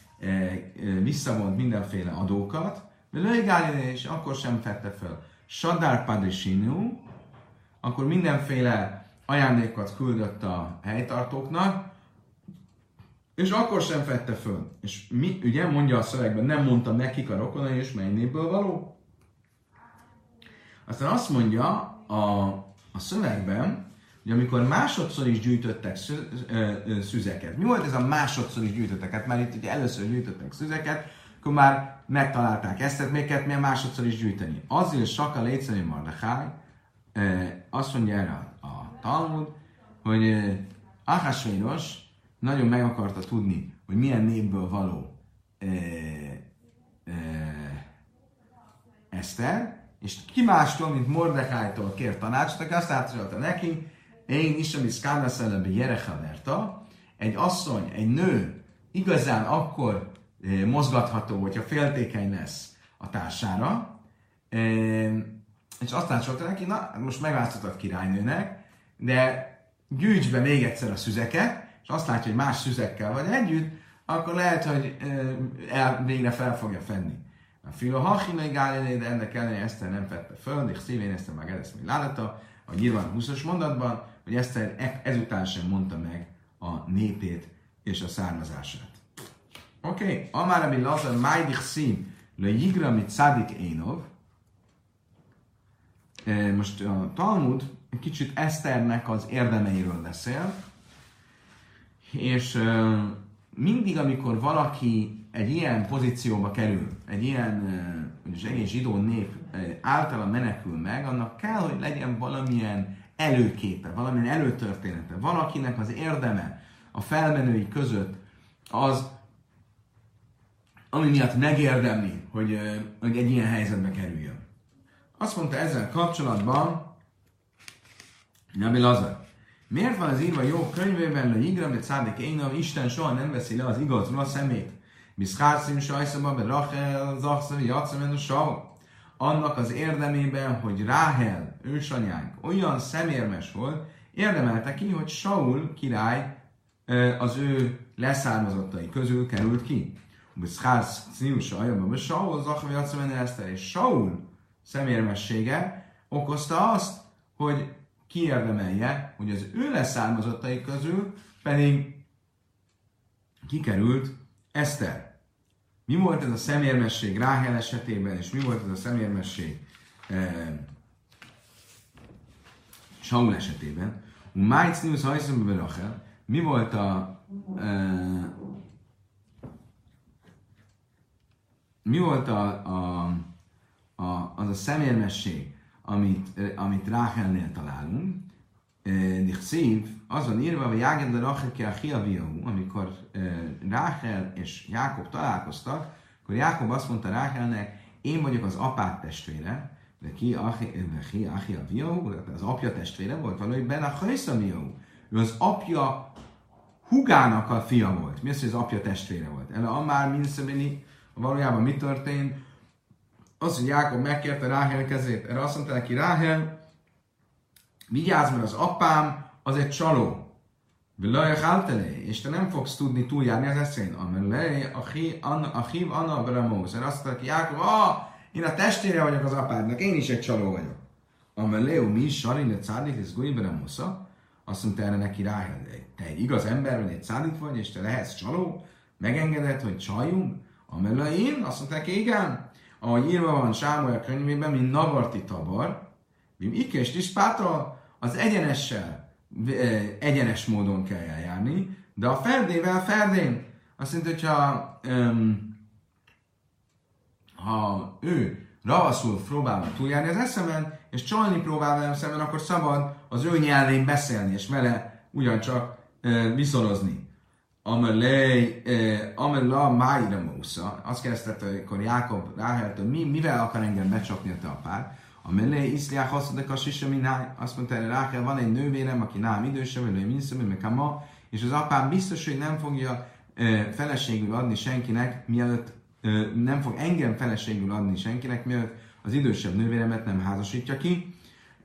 visszavont mindenféle adókat, de és akkor sem fette föl. Sadár Padesinu, akkor mindenféle ajándékat küldött a helytartóknak, és akkor sem fette föl. És mi, ugye mondja a szövegben, nem mondta nekik a rokonai, és mely népből való? Aztán azt mondja a, a szövegben, hogy amikor másodszor is gyűjtöttek szüzeket, mi volt ez a másodszor is gyűjtöttek? Hát már itt ugye először gyűjtöttek szüzeket, akkor már megtalálták ezt, még kellett másodszor is gyűjteni. Azért Saka Léceni Mardekály, azt mondja erre a, a Talmud, hogy Ahasvéros nagyon meg akarta tudni, hogy milyen népből való e, e, Eszter, és ki mástól, mint Mordekájtól kér tanácsot, aki azt átszolta neki, én is, ami Szkána Jerechaverta, egy asszony, egy nő igazán akkor e, mozgatható, hogyha féltékeny lesz a társára, e, és azt tanácsolta neki, na, most megválasztottad királynőnek, de gyűjts be még egyszer a szüzeket, és azt látja, hogy más szüzekkel vagy együtt, akkor lehet, hogy el, végre fel fogja fenni. A filo hachinai gáliné, de ennek ellenére Eszter nem fette föl, és szívén Eszter meg ezt még látta, a nyilván 20 mondatban, hogy Eszter e- ezután sem mondta meg a népét és a származását. Oké, okay. Amár ami Lazar Májdich szín, le jigra mit szádik énov. Most a Talmud egy kicsit Eszternek az érdemeiről beszél, és mindig, amikor valaki egy ilyen pozícióba kerül, egy ilyen, hogy egész zsidó nép általa menekül meg, annak kell, hogy legyen valamilyen előképe, valamilyen előtörténete, valakinek az érdeme a felmenői között az, ami miatt megérdemli, hogy, hogy egy ilyen helyzetbe kerüljön. Azt mondta ezzel kapcsolatban Nabi Lazar, Miért van az írva jó könyvében, hogy Igram egy szádik énav, Isten soha nem veszi le az igazról a szemét. Miszkárszim sajszaba, be Rachel, Zachszavi, Jacsamen a Saul. Annak az érdemében, hogy Ráhel, ősanyánk, olyan szemérmes volt, érdemelte ki, hogy Saul király az ő leszármazottai közül került ki. Miszkársz Cniusa, Ajabba, Saul, Zachszavi, Jacsamen Eszter, és Saul szemérmessége okozta azt, hogy kiérdemelje, hogy az ő leszármazottai közül pedig kikerült Eszter. Mi volt ez a szemérmesség Ráhel esetében, és mi volt ez a szemérmesség eh, Saul esetében? Májc Nius Hajszom Rachel, mi volt a eh, mi volt a, a, a, az a szemérmesség, amit, amit Ráhelnél találunk. Nichszív, az van írva, hogy Jáged de Rachel a Hiaviahu, amikor Ráhel és Jákob találkoztak, akkor Jákob azt mondta Ráhelnek, én vagyok az apát testvére, de ki Achi Aviahu, az apja testvére volt, valójában a Hajszamiahu. Ő az apja hugának a fia volt. Mi az, hogy az apja testvére volt? Ele Amár Minszemini, valójában mi történt? Az, hogy Jákob megkérte Ráhel kezét, erre azt mondta neki, Ráhel, vigyázz, mert az apám az egy csaló. És te nem fogsz tudni túljárni az eszén. Amelé, achiv anna belemóz. Erre azt mondta Jákob, ah, én a testvére vagyok az apádnak, én is egy csaló vagyok. Amelé, mi sarin, de cárdik, ez gui belemósza. Azt mondta erre neki Ráhel, te egy igaz ember vagy, egy szállít vagy, és te lehetsz csaló? Megengedett, hogy csaljunk? Amelé, én? Azt mondta neki, igen ahogy írva van Sámuel könyvében, mint Navarti tabar, Bim Ikés Tispátra, az egyenessel, egyenes módon kell eljárni, de a ferdével ferdén. Azt mondja, hogyha um, ha ő ravaszul próbál túljárni az eszemen, és csalni próbál velem szemben, akkor szabad az ő nyelvén beszélni, és vele ugyancsak uh, viszorozni. Amelé, eh, Amela Máira Mósza, azt kérdezte, akkor Jákob Ráheltől, mi, mivel akar engem becsapni a te apád? Amelé Iszliák haszadek a sisa azt mondta erre Rákel, van egy nővérem, aki nálam idősebb, vagy minszem, meg ma, és az apám biztos, hogy nem fogja eh, feleségül adni senkinek, mielőtt eh, nem fog engem feleségül adni senkinek, mielőtt az idősebb nővéremet nem házasítja ki.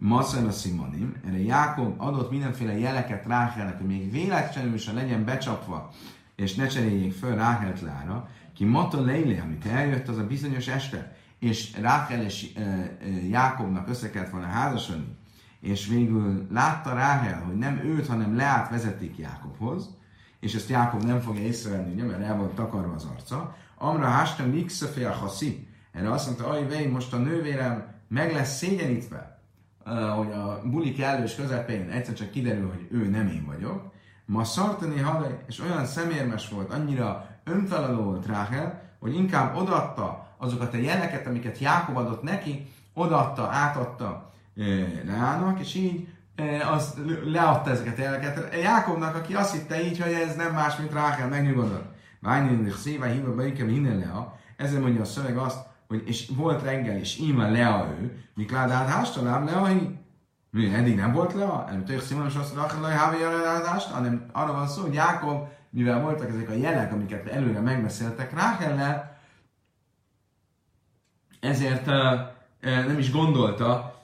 Maszer a Simonim, erre Jákob adott mindenféle jeleket Ráhelnek, hogy még véletlenül sem legyen becsapva, és ne cseréljék föl Ráhelt Lára, ki Mata Leilé, amikor eljött az a bizonyos este, és Ráhel és e, e, Jákobnak össze kellett volna házasodni, és végül látta Ráhel, hogy nem őt, hanem Leát vezetik Jákobhoz, és ezt Jákob nem fogja észrevenni, ugye, mert el volt takarva az arca, Amra Hástem Mixafé a Haszi, erre azt mondta, aj, most a nővérem meg lesz szégyenítve, hogy a buli kellős közepén egyszer csak kiderül, hogy ő nem én vagyok, ma szartani halaj, és olyan szemérmes volt, annyira önfelelő volt Ráhel, hogy inkább odaadta azokat a jeleket, amiket Jákob adott neki, odaadta, átadta Leának, és így az leadta ezeket a jeleket. Jákobnak, aki azt hitte így, hogy ez nem más, mint Rákel, megnyugodott. Ványindik széve hívva beikem innen Lea. Ezzel mondja a szöveg azt, hogy és volt reggel, és íme Lea ő, Mikládát hástalám Lea, mi eddig nem volt Lea? Nem tők Simonos azt mondja, hogy Hávi hanem arra van szó, hogy Jákob, mivel voltak ezek a jelek, amiket előre megbeszéltek Rákellel, ezért uh, nem is gondolta,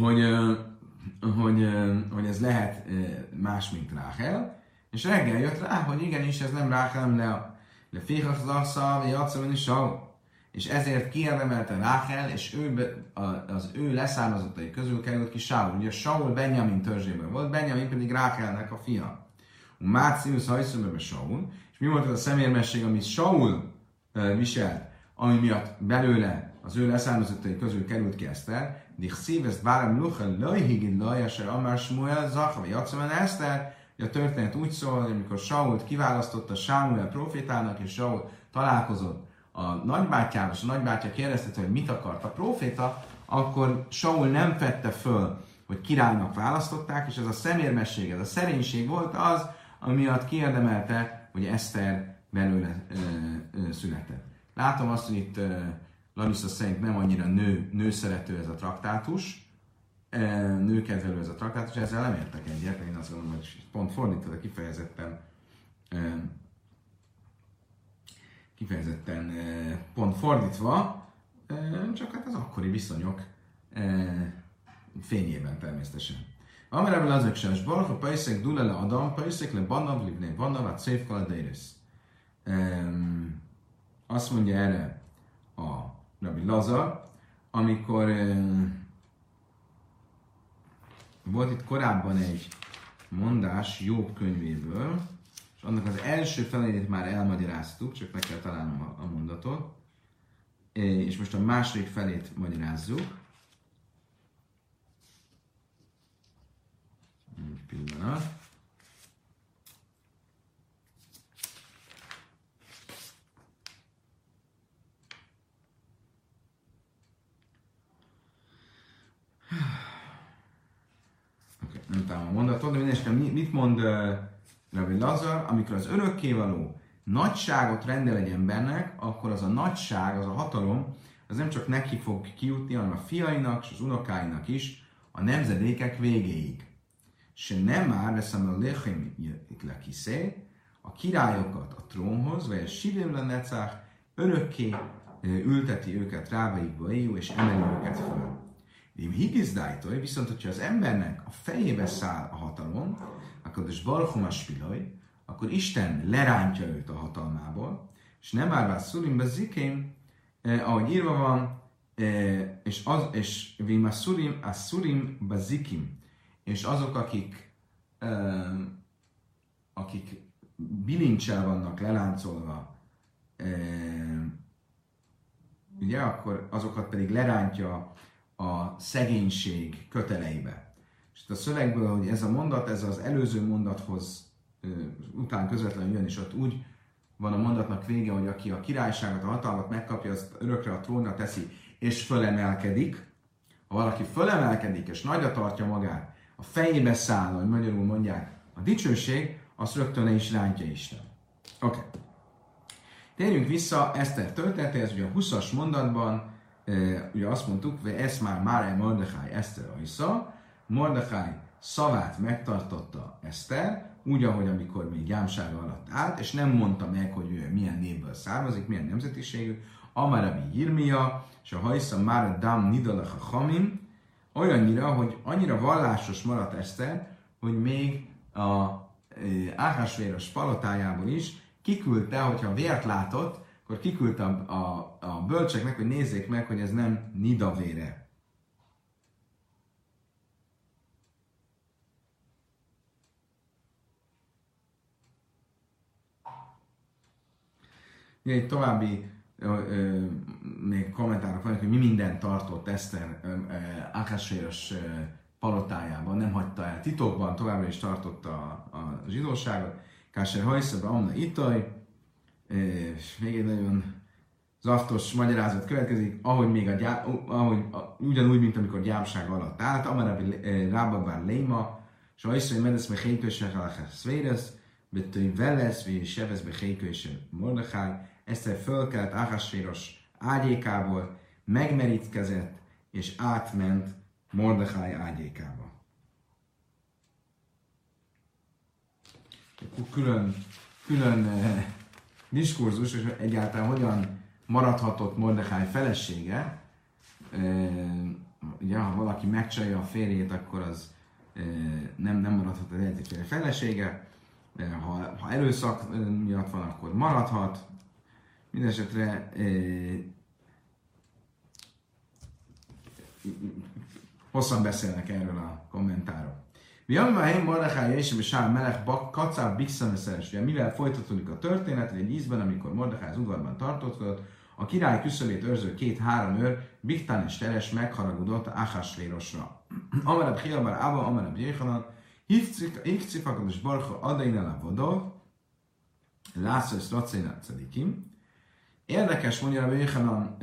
hogy, uh, hogy, uh, hogy ez lehet más, mint Ráhel, és reggel jött rá, hogy igenis ez nem Ráhel, hanem Lea. De Féhach az Assza, vagy Jacszavani Saul. És ezért kiérdemelte Ráhel, és ő, az ő leszármazottai közül került ki Saul. Ugye Saul Benjamin törzsében volt, Benjamin pedig Ráhelnek a fia. Mácius hajszömöbe Saul, és mi volt az a szemérmesség, amit Saul viselt, ami miatt belőle az ő leszármazottai közül került ki Eszter, Dich szívezt bárem lucha lajhigin lajaser amár Smuel zachva jatszamen Eszter, a történet úgy szól, hogy amikor Sault kiválasztotta Sámuel profétának, és Saul találkozott a nagybátyával, és a nagybátyja kérdezte, hogy mit akart a proféta, akkor Saul nem fette föl, hogy királynak választották, és ez a szemérmesség, ez a szerénység volt az, ami miatt kiérdemelte, hogy Eszter belőle ö, ö, született. Látom azt, hogy itt Larissa szerint nem annyira nő, nőszerető ez a traktátus, nőkedvelő ez a traktátus, ezzel nem értek egyet, én azt gondolom, hogy pont fordítva, kifejezetten kifejezetten pont fordítva, csak hát az akkori viszonyok fényében természetesen. Amerában azok sem, és barach a pajszek dule le adam, pajszek le bannav, livné bannav, a szép kaladéris. Azt mondja erre a Rabbi Lazar, amikor volt itt korábban egy mondás Jobb könyvéből, és annak az első felét már elmagyaráztuk, csak meg kell találnom a, a mondatot, és most a második felét magyarázzuk. Egy pillanat. Okay, nem találom a mondatot, de mindenesetre mit mond uh, Rabbi Lazar, amikor az örökkévaló nagyságot rendel egy embernek, akkor az a nagyság, az a hatalom, az nem csak neki fog kijutni, hanem a fiainak és az unokáinak is a nemzedékek végéig. Se nem már veszem a lechem lekiszé, a királyokat a trónhoz, vagy a sivim lenecach, örökké ülteti őket rábaikba éjjú, és emeli őket föl. Higizdájtoj, viszont hogyha az embernek a fejébe száll a hatalom, akkor a Barchum spilaj, akkor Isten lerántja őt a hatalmából, és nem árvá szurimbe zikém, eh, ahogy írva van, eh, és, az, és vim a szurim, a szurim bazikim, és azok, akik, eh, akik bilincsel vannak leláncolva, eh, ugye, akkor azokat pedig lerántja a szegénység köteleibe. És a szövegből, hogy ez a mondat, ez az előző mondathoz után közvetlenül jön, és ott úgy van a mondatnak vége, hogy aki a királyságot, a hatalmat megkapja, azt örökre a trónra teszi, és fölemelkedik. Ha valaki fölemelkedik, és nagyra tartja magát, a fejébe száll, hogy magyarul mondják, a dicsőség, azt rögtön le is rántja Isten. Oké. Okay. Térjünk vissza Eszter történetéhez, ugye a 20-as mondatban, ugye azt mondtuk, hogy ez már Máraj Mordechai Eszter Aisza, Mordechai szavát megtartotta Eszter, úgy, ahogy amikor még gyámsága alatt állt, és nem mondta meg, hogy ő milyen névből származik, milyen nemzetiségű, Amarabi Jirmia, és a hajsza már Dam Nidalach a Hamim, olyannyira, hogy annyira vallásos maradt Eszter, hogy még a Áhásvéros palotájából is kiküldte, hogyha vért látott, akkor kiküldte a, a, a bölcseknek, hogy nézzék meg, hogy ez nem nidavére. Egy további ö, ö, még kommentárok vannak, hogy mi minden tartott Eszter Akasvéros palotájában, nem hagyta el titokban, továbbra is tartotta a, a zsidóságot. Kásser hajszebe amna itaj, És még egy nagyon zaftos magyarázat következik, ahogy még a, gyá, ahogy, a, ugyanúgy, mint amikor gyámság alatt állt, amara rábabár léma, és ha iszai medesz me hékösek alakás szvéres, betői velesz, vagy sevesz be hékösek Mordechai, Eszter fölkelt Áhásvéros ágyékából, megmerítkezett, és átment Mordechai ágyékába. Külön, külön eh, diskurzus, és egyáltalán hogyan maradhatott Mordechai felesége. Ugye, ha valaki megcsalja a férjét, akkor az nem, nem maradhat az eredeti felesége. Ha, ha erőszak miatt van, akkor maradhat. Mindenesetre hosszan beszélnek erről a kommentárok. Viamma Heim Mordechai és Sár Melech Kacáv Bixameszeres. Mivel folytatódik a történet, egy ízben, amikor Mordechai az udvarban tartott, a király küszöbét őrző két-három őr, Biktán és Teres megharagudott Áhásvérosra. Amarab Hiabar Ava, Amarab Jéhanan, Hívcifakad és Barha Adainel a Vodov, László Racénát Cedikim. Érdekes, mondja a Jéhanan,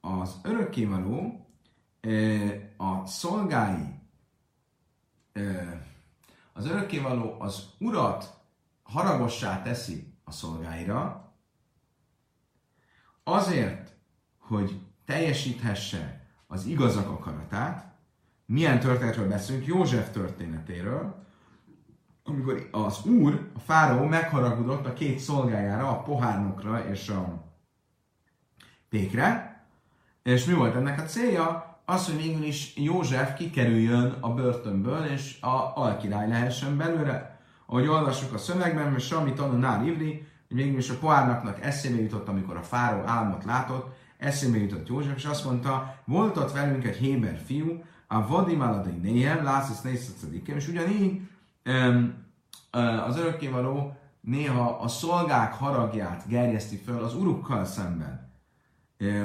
az örökkévaló a szolgái, az örökkévaló az urat haragossá teszi a szolgáira, azért, hogy teljesíthesse az igazak akaratát, milyen történetről beszélünk? József történetéről, amikor az úr, a fáraó megharagudott a két szolgájára, a pohárnokra és a pékre, és mi volt ennek a célja? Az, hogy végül is József kikerüljön a börtönből, és a alkirály lehessen belőle. Ahogy olvassuk a szövegben, mert Sami Tanunár Ivri, végül is a poárnaknak eszébe jutott, amikor a fáró álmot látott, eszébe jutott József, és azt mondta, volt ott velünk egy héber fiú, a Vadim Aladai Néhem, László Nézszatszadikem, és ugyanígy az örökkévaló néha a szolgák haragját gerjeszti föl az urukkal szemben,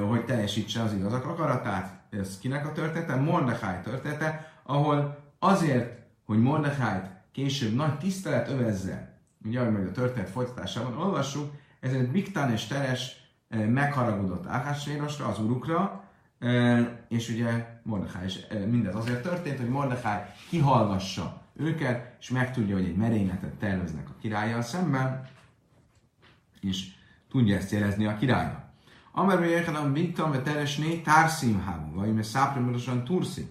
hogy teljesítse az igazak akaratát. Ez kinek a története? Mordechai története, ahol azért, hogy Mordechai később nagy tisztelet övezze, ugye, ahogy meg a történet folytatásában olvassuk, ezért Biktán és Teres eh, megharagudott Áhásvérosra, az urukra, eh, és ugye Mordechai is eh, mindez azért történt, hogy Mordechai kihallgassa őket, és megtudja, hogy egy merényletet terveznek a királlyal szemben, és tudja ezt jelezni a királynak. Amer Jéhanan Biktam ve Teresné Társzim hábu, vagy mert Száprimorosan Turszim.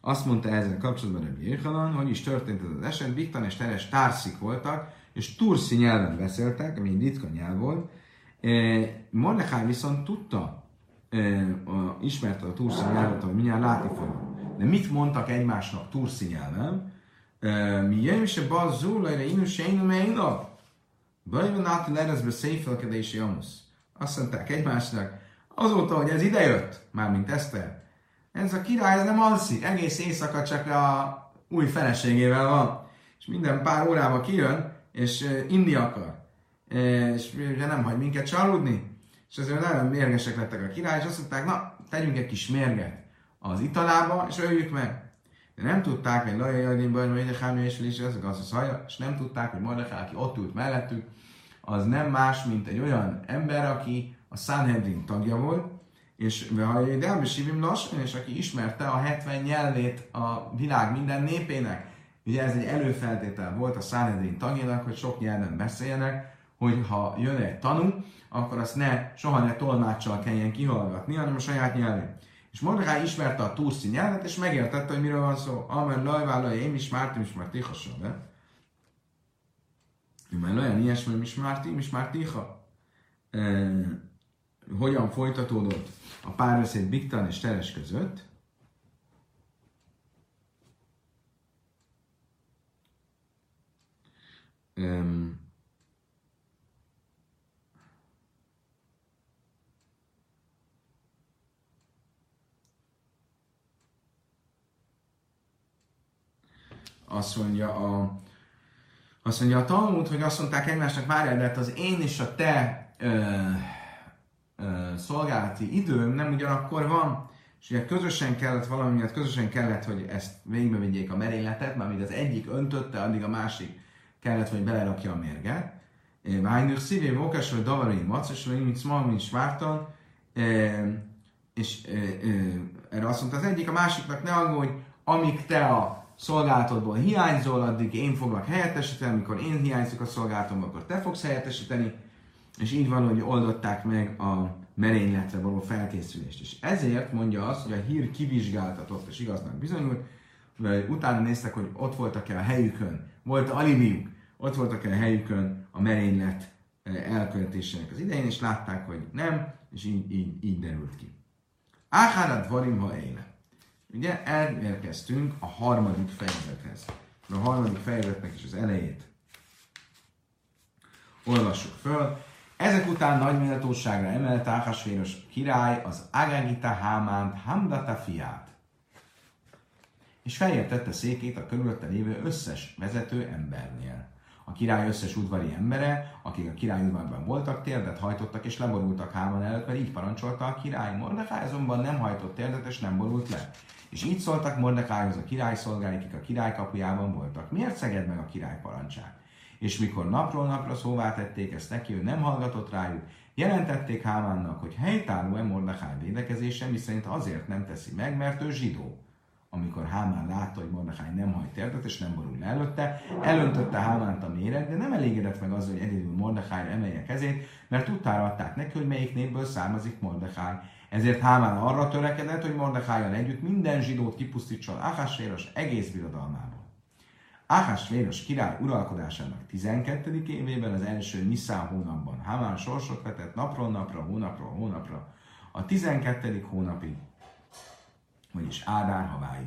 Azt mondta ezzel kapcsolatban Rabbi Jéhanan, hogy is történt ez az eset, Biktan és Teres társzik voltak, és turszi nyelven beszéltek, ami egy ritka nyelv volt. E, Mordechai viszont tudta, e, ismerte a turszi nyelvet, ahogy mindjárt látni fogjuk. De mit mondtak egymásnak turszi nyelven? E, mi jön se bazzul, lejre inu se inu meina. Bajvan át lerezbe széfelkedési jamusz. Azt mondták egymásnak, azóta, hogy ez idejött, mármint Eszter, ez a király nem alszik, egész éjszaka csak a új feleségével van, és minden pár órában kijön, és inni akar, és ugye nem hagy minket csalódni, és azért nagyon mérgesek lettek a király, és azt mondták, na, tegyünk egy kis mérget az italába, és öljük meg. De nem tudták, hogy Laja Jadinban, hogy a Hámi és is ez az a haja, és nem tudták, hogy Mordechai, aki ott ült mellettük, az nem más, mint egy olyan ember, aki a Sanhedrin tagja volt, és de elbesívim lassan, és aki ismerte a 70 nyelvét a világ minden népének, Ugye ez egy előfeltétel volt a Sanhedrin tagjának, hogy sok nyelven beszéljenek, hogy ha jön egy tanú, akkor azt ne, soha ne tolmáccsal kelljen kihallgatni, hanem a saját nyelvén. És Mordechai ismerte a túrszi nyelvet, és megértette, hogy miről van szó. Amen lajvállai, én is mártim, is már tiha be. Mert olyan ilyesmi, is mártim, is már tiha. E, hogyan folytatódott a párbeszéd Biktan és Teres között? Um, azt mondja a azt mondja a Talmud, hogy azt mondták egymásnak, várjál, de hát az én és a te ö, ö, szolgálati időm nem ugyanakkor van, és ugye közösen kellett, valami miatt közösen kellett, hogy ezt végigbe a merényletet, mert az egyik öntötte, addig a másik kellett, hogy belerakja a mérget, Heinrich szívé vokás, vagy davarai macos, vagy mint small, mint svárton, és erre azt mondta az egyik, a másiknak ne aggódj, amíg te a szolgálatodból hiányzol, addig én foglak helyettesíteni, amikor én hiányzok a szolgálatomból, akkor te fogsz helyettesíteni, és így van, hogy oldották meg a merényletre való felkészülést. És ezért mondja azt, hogy a hír kivizsgáltatott, és igaznak bizonyult, vagy utána néztek, hogy ott voltak-e a helyükön, volt alibiuk, ott voltak-e a helyükön a merénylet elkövetésének az idején, és látták, hogy nem, és így, így, így derült ki. Áhárad varim ha éle. Ugye elérkeztünk a harmadik fejezethez. A harmadik fejezetnek is az elejét olvassuk föl. Ezek után nagy méltóságra emelt Áhasvéros király az Agagita Hámánt Hamdata fiát, és feljebb székét a körülötte lévő összes vezető embernél. A király összes udvari embere, akik a király udvarban voltak, térdet hajtottak és leborultak Háman előtt, mert így parancsolta a király. Mordecai azonban nem hajtott térdet és nem borult le. És így szóltak Mordecaihoz a király szolgái, akik a király kapujában voltak. Miért szeged meg a király parancsát? És mikor napról napra szóvá tették ezt neki, ő nem hallgatott rájuk, jelentették Hámánnak, hogy helytálló-e Mordecai védekezése, miszerint azért nem teszi meg, mert ő zsidó amikor Hámán látta, hogy Mordechai nem hajt térdet, és nem borul előtte, elöntötte Hámánt a méreg, de nem elégedett meg azzal, hogy egyedül Mordechai emelje kezét, mert tudtára adták neki, hogy melyik népből származik Mordechai. Ezért Hámán arra törekedett, hogy Mordechai együtt minden zsidót kipusztítson Ahasvéros egész birodalmából. Ahasvéros király uralkodásának 12. évében, az első Niszán hónapban Hámán sorsot vetett napról napra, hónapról hónapra, a 12. hónapig vagyis Ádár haváig.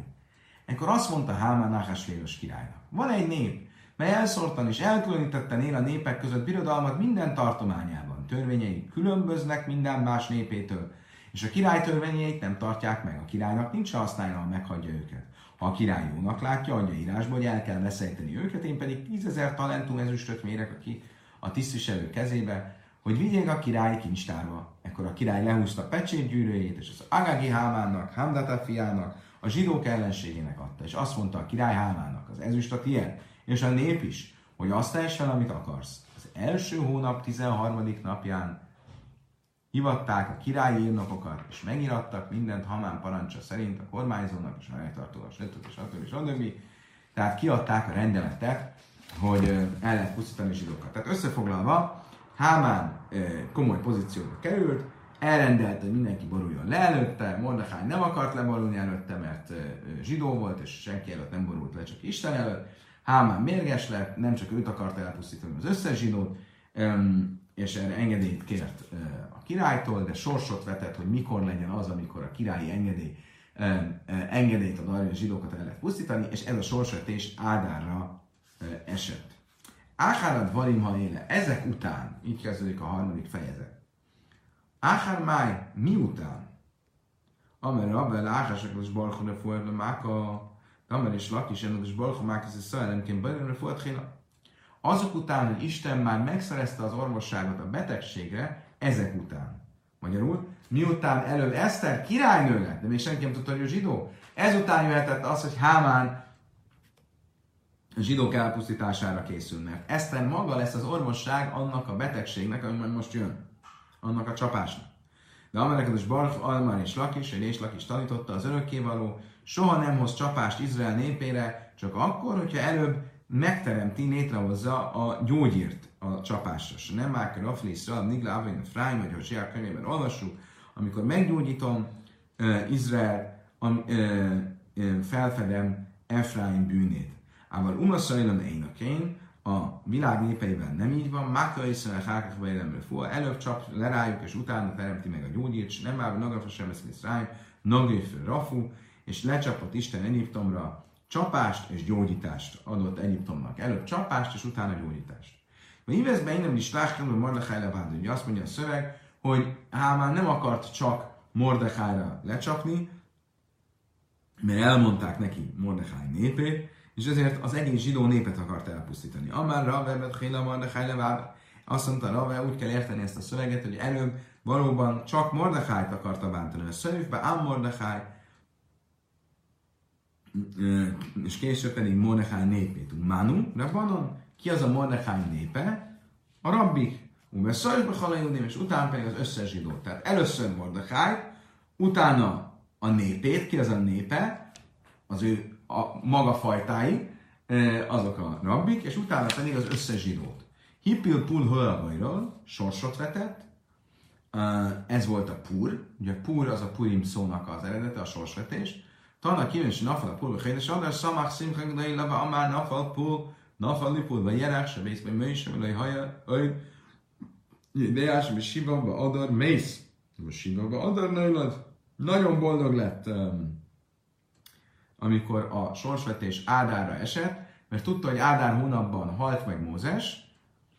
Ekkor azt mondta Hámán Náhásvéros királynak, van egy nép, mely elszórtan és elkülönítetten él a népek között birodalmat minden tartományában. Törvényei különböznek minden más népétől, és a király törvényeit nem tartják meg. A királynak nincs használja, ha meghagyja őket. Ha a király jónak látja, adja írásból, hogy el kell veszejteni őket, én pedig tízezer talentum ezüstöt mérek aki a tisztviselő kezébe, hogy vigyék a király kincstárba. Ekkor a király lehúzta pecsétgyűrőjét, és az Agagi Hámánnak, Hamdata fiának, a zsidók ellenségének adta, és azt mondta a király Hámának, az ezüst a tiéd, és a nép is, hogy azt tesz fel, amit akarsz. Az első hónap 13. napján hivatták a királyi írnokokat, és megirattak mindent Hamán parancsa szerint a kormányzónak és a megtartónak, stb. stb. stb. Tehát kiadták a rendeletet, hogy el lehet pusztítani zsidókat. Tehát összefoglalva, Hámán komoly pozícióba került, elrendelte, hogy mindenki boruljon le előtte, Mordechai nem akart leborulni előtte, mert zsidó volt, és senki előtt nem borult le, csak Isten előtt. Hámán mérges lett, nem csak őt akarta elpusztítani, az összes zsidót, és erre engedélyt kért a királytól, de sorsot vetett, hogy mikor legyen az, amikor a királyi engedély engedélyt ad arra, hogy a zsidókat el lehet pusztítani, és ez a sorsvetés Ádárra esett. Áhárad varim ha éle. Ezek után, így kezdődik a harmadik fejezet. Áhár máj, miután? Amer Rabel, Áhásakos Barchone Fuerle Máka, Damer és Lakis, Ennek és Barcha Máka, ez Szajelemként Bajrönre Fuerthéna. Azok után, hogy Isten már megszerezte az orvosságot a betegségre, ezek után. Magyarul, miután előbb Eszter királynő lett, de még senki nem tudta, hogy ő zsidó, ezután jöhetett az, hogy Hámán a zsidók elpusztítására készül, mert Eszter maga lesz az orvosság annak a betegségnek, ami majd most jön, annak a csapásnak. De Amelekados Barf, Almar és Lakis, és Lakis tanította az örökkévaló, soha nem hoz csapást Izrael népére, csak akkor, hogyha előbb megteremti, létrehozza a gyógyírt a csapásra. Nem már Rafli, Szrab, Nigla, Avin, Fráim, vagy a Zsiák könyvében olvassuk, amikor meggyógyítom uh, Izrael, um, uh, felfedem Efraim bűnét. Ával umaszajlan énakén, a világ népeiben nem így van, Máka és Hákak Vejlemre fog, előbb csap le rájuk, és utána teremti meg a gyógyírt, és nem áll Nagafa sem lesz rájuk, Nagéfő Rafu, és lecsapott Isten Egyiptomra csapást és gyógyítást adott Egyiptomnak. Előbb csapást, és utána gyógyítást. A Híveszben innen is látom, hogy Mordechai levált, hogy azt mondja a szöveg, hogy Hámán nem akart csak Mordechai-ra lecsapni, mert elmondták neki Mordechai népét, és ezért az egész zsidó népet akart elpusztítani. Amár Rave, Betchila, Mordechai azt mondta Rave, úgy kell érteni ezt a szöveget, hogy előbb valóban csak Mordechai-t akarta bántani a szövegbe, ám Mordechai, és később pedig Mordechai népét. Manu, Rabbanon, ki az a Mordechai népe? a rabbik, Umeszajba Halajudim, és utána pedig az összes zsidó. Tehát először Mordechai, utána a népét, ki az a népe, az ő a maga fajtái, azok a rabbik, és utána pedig az összes zsidót. Hippil Pul Hölagairól sorsot vetett, ez volt a pur, ugye pur az a purim szónak az eredete, a sorsvetés. Tana kíváncsi nafal pur, és adás szamach szimchang dai lava amár nafal pul, nafal lipul, vagy jerák, se vész, vagy mős, vagy haja, öj, ideás, vagy siva, vagy adar, mész. Vagy siva, vagy adar. Nagyon boldog lett, amikor a sorsvetés Ádára esett, mert tudta, hogy Ádár hónapban halt meg Mózes,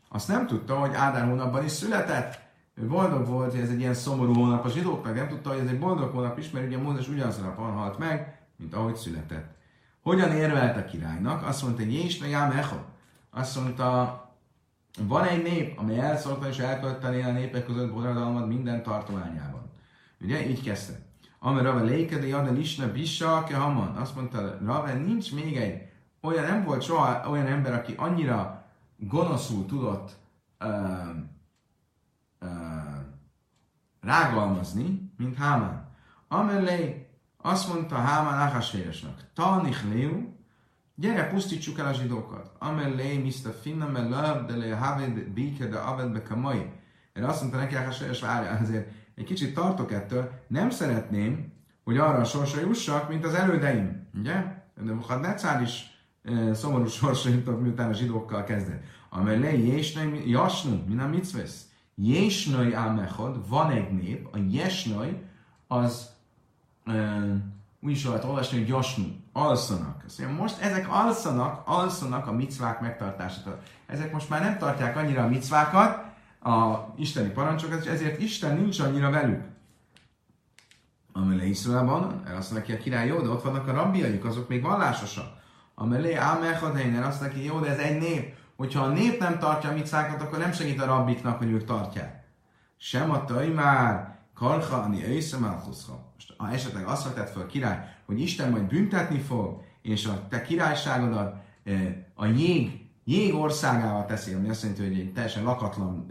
azt nem tudta, hogy Ádár hónapban is született. Ő boldog volt, hogy ez egy ilyen szomorú hónap a zsidóknak, nem tudta, hogy ez egy boldog hónap is, mert ugye Mózes ugyanazon napon halt meg, mint ahogy született. Hogyan érvelt a királynak? Azt mondta, hogy Jés meg Echo. Azt mondta, van egy nép, amely elszólta és elkölteni a népek között boradalmat minden tartományában. Ugye, így kezdte. Amely Rave lékede, jade lisne bissa, ke haman. Azt mondta, Rave, nincs még egy olyan nem volt soha olyan ember, aki annyira gonoszul tudott uh, uh, rágalmazni, mint Hámán. Amellé azt mondta Hámán Áhásvéresnek, Tanich Léu, gyere, pusztítsuk el a zsidókat. Amellé, Mr. Finna, mellab, de le haved bíke, de aved be kamai. Erre azt mondta neki Áhásvéres, várja, azért egy kicsit tartok ettől, nem szeretném, hogy arra a sorsra jussak, mint az elődeim. Ugye? De Mukhadnecár is szomorú <laughs> sorsa jutott, miután a zsidókkal kezdett. Amely jésnai, jasnu, min a mitzvesz. Jésnai ámechod, van egy nép, a jesnai az uh, úgy is lehet olvasni, hogy jasnu, alszanak. Mondja, most ezek alszanak, alszanak a micvák megtartásától. Ezek most már nem tartják annyira a micvákat, a isteni parancsokat, és ezért Isten nincs annyira velük. Amely Iszraelban, azt mondja a király, jó, de ott vannak a rabbiaik, azok még vallásosak. Amelé Ámelhadeiner azt neki, jó, de ez egy nép. Hogyha a nép nem tartja a micákat, akkor nem segít a rabbiknak, hogy ők tartják. Sem a már, karhani őszem Most ha esetleg azt vetett fel a király, hogy Isten majd büntetni fog, és a te királyságodat a jég, jég országával teszi, ami azt jelenti, hogy egy teljesen lakatlan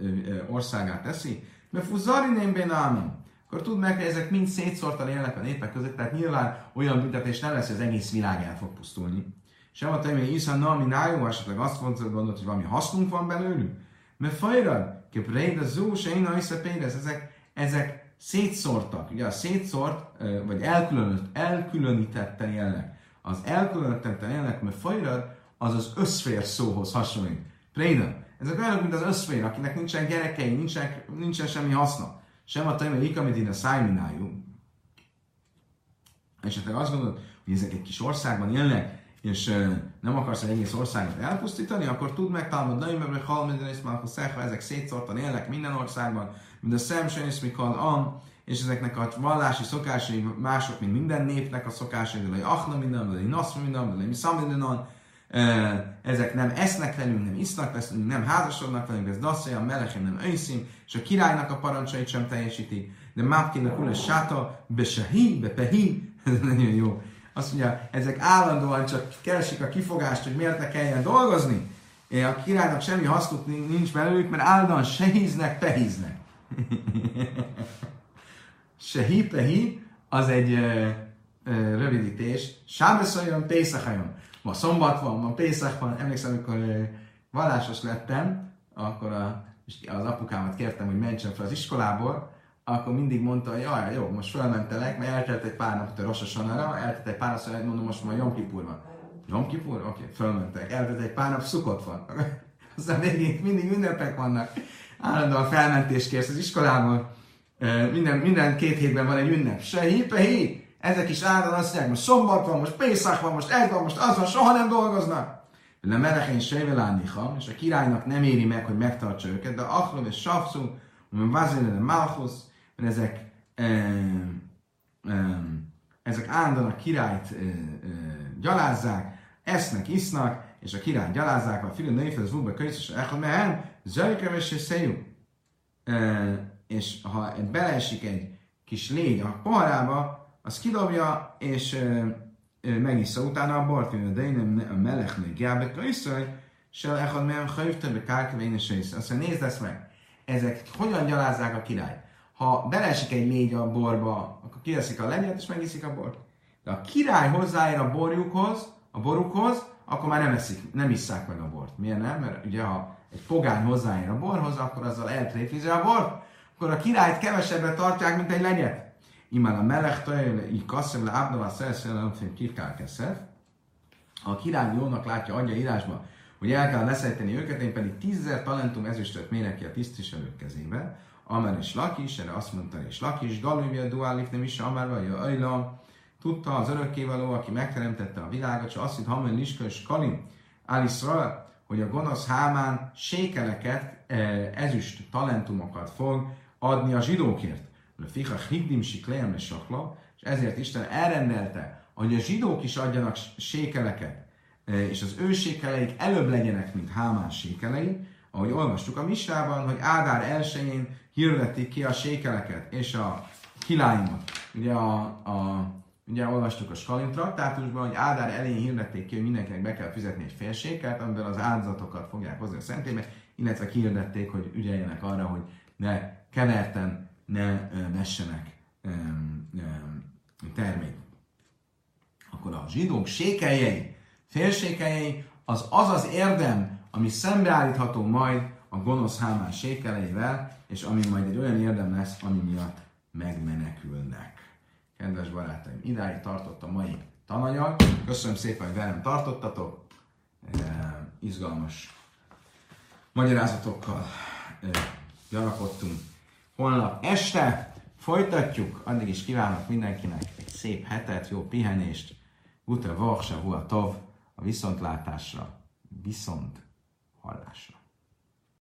országát teszi, mert fuzari nem bénámon, akkor tud meg, hogy ezek mind szétszórtan élnek a népek között, tehát nyilván olyan büntetés nem lesz, hogy az egész világ el fog pusztulni. Sem a temény Isza Nami Nájó, esetleg azt gondolod, hogy valami hasznunk van belőlük. Mert fajrad, a zó, se én ezek, ezek szétszórtak. Ugye a szétszórt, vagy elkülönít, elkülönítetten élnek. Az elkülönítetten élnek, mert fajrad, az az összfér szóhoz hasonlít. Préda. Ezek olyanok, mint az összfér, akinek nincsen gyerekei, nincsen, nincsen semmi haszna. Sem a temény ikamidina szájminájú. Esetleg azt gondolod, hogy ezek egy kis országban élnek, és nem akarsz egy egész országot elpusztítani, akkor tudd meg, Talmud Naim, hogy Hal Mindenész Malchus ezek szétszórtan élnek minden országban, mint a Szem Senis Mikal An, és ezeknek a vallási szokásai mások, mint minden népnek a szokásai, de Achna minden, de Naszma minden, de Miszam minden, ezek nem esznek velünk, nem isznak velünk, nem házasodnak velünk, ez Dasszaya, Melechem nem őszim, és a királynak a parancsait sem teljesítik, de Mápkinak ule sáta, Besehi, Bepehi, <laughs> ez nagyon jó azt mondja, ezek állandóan csak keresik a kifogást, hogy miért ne kelljen dolgozni. A királynak semmi hasznuk nincs belőlük, mert állandóan se híznek, pehíznek. <laughs> se hi, pehi, az egy ö, ö, rövidítés. Sábeszoljon, Pészachajon. Ma szombat van, ma Pészak van. Emlékszem, amikor vallásos lettem, akkor a, az apukámat kértem, hogy mentsem fel az iskolából, akkor mindig mondta, hogy jaj, jó, most felmentelek, mert eltelt egy pár nap a Rososanara, eltelt egy pár nap, szóval mondom, most már Jom Kipur van. Jom Kipur? Oké, okay, felmentek. Eltelt egy pár nap, szukott van. <laughs> Aztán végig mindig ünnepek vannak. Állandóan felmentés kérsz az iskolából. Minden, minden két hétben van egy ünnep. Se hi! Ezek is állandóan azt mondják, most szombat van, most Pészak van, most ez van, most az van, soha nem dolgoznak. Le merechén sejvelániha, és a királynak nem éri meg, hogy megtartsa őket, de Achlom és Safszú, Vazilene Malchusz, mert ezek, ezek állandóan a királyt gyalázzák, esznek, isznak, és a királyt gyalázzák, a filő női az vúba könyv, és elhol mehen, zöjkeves és szejú. És ha beleesik egy kis légy a poharába, az kidobja, és megissza utána a bort, de én a melechnek jábek könyvszöj, se echad milyen hajvtön, kárkeve, én is Azt mondja, nézd ezt meg. Ezek hogyan gyalázzák a király? Ha belesik egy légy a borba, akkor kiveszik a legyet és megiszik a bort. De a király hozzáér a borjukhoz, a borukhoz, akkor már nem, eszik, nem isszák meg a bort. Miért nem? Mert ugye ha egy pogány hozzáér a borhoz, akkor azzal eltréfizi a bort, akkor a királyt kevesebbre tartják, mint egy legyet. Imán a meleg tajle, így kasszem le, ábdavá szerszel, keszef. A király jónak látja, adja írásba, hogy el kell leszejteni őket, én pedig tízzer talentum ezüstöt mérek ki a tisztviselők kezébe. Amer és Lakis, erre azt mondta és Lakis, Galuvia duálif nem is Amár vagy Ajla, tudta az örökkévaló, aki megteremtette a világot, és azt hitt Hamen Liska és Kalim, Aliszra, hogy a gonosz Hámán sékeleket, eh, ezüst talentumokat fog adni a zsidókért. Fiha higdim siklejem és sakla, és ezért Isten elrendelte, hogy a zsidók is adjanak sékeleket, eh, és az ő sékeleik előbb legyenek, mint Hámán sékelei, ahogy olvastuk a Misrában, hogy Ádár elsőjén hirdették ki a sékeleket és a kiláimot. Ugye a, a Ugye olvastuk a Skalim traktátusban, hogy Ádár elején hirdették ki, hogy mindenkinek be kell fizetni egy félséket, amiben az áldozatokat fogják hozni a szentélybe, illetve kihirdették, hogy ügyeljenek arra, hogy ne keverten ne vessenek termék. Akkor a zsidók sékeljei, félsékeljei, az az az érdem, ami szembeállítható majd a gonosz hámán sékeleivel, és ami majd egy olyan érdem lesz, ami miatt megmenekülnek. Kedves barátaim, idáig tartott a mai tananyag. Köszönöm szépen, hogy velem tartottatok. Izgalmas magyarázatokkal gyanakodtunk. Holnap este folytatjuk. Addig is kívánok mindenkinek egy szép hetet, jó pihenést. Gute Vachsa, Hua Tov, a viszontlátásra, viszont hallásra.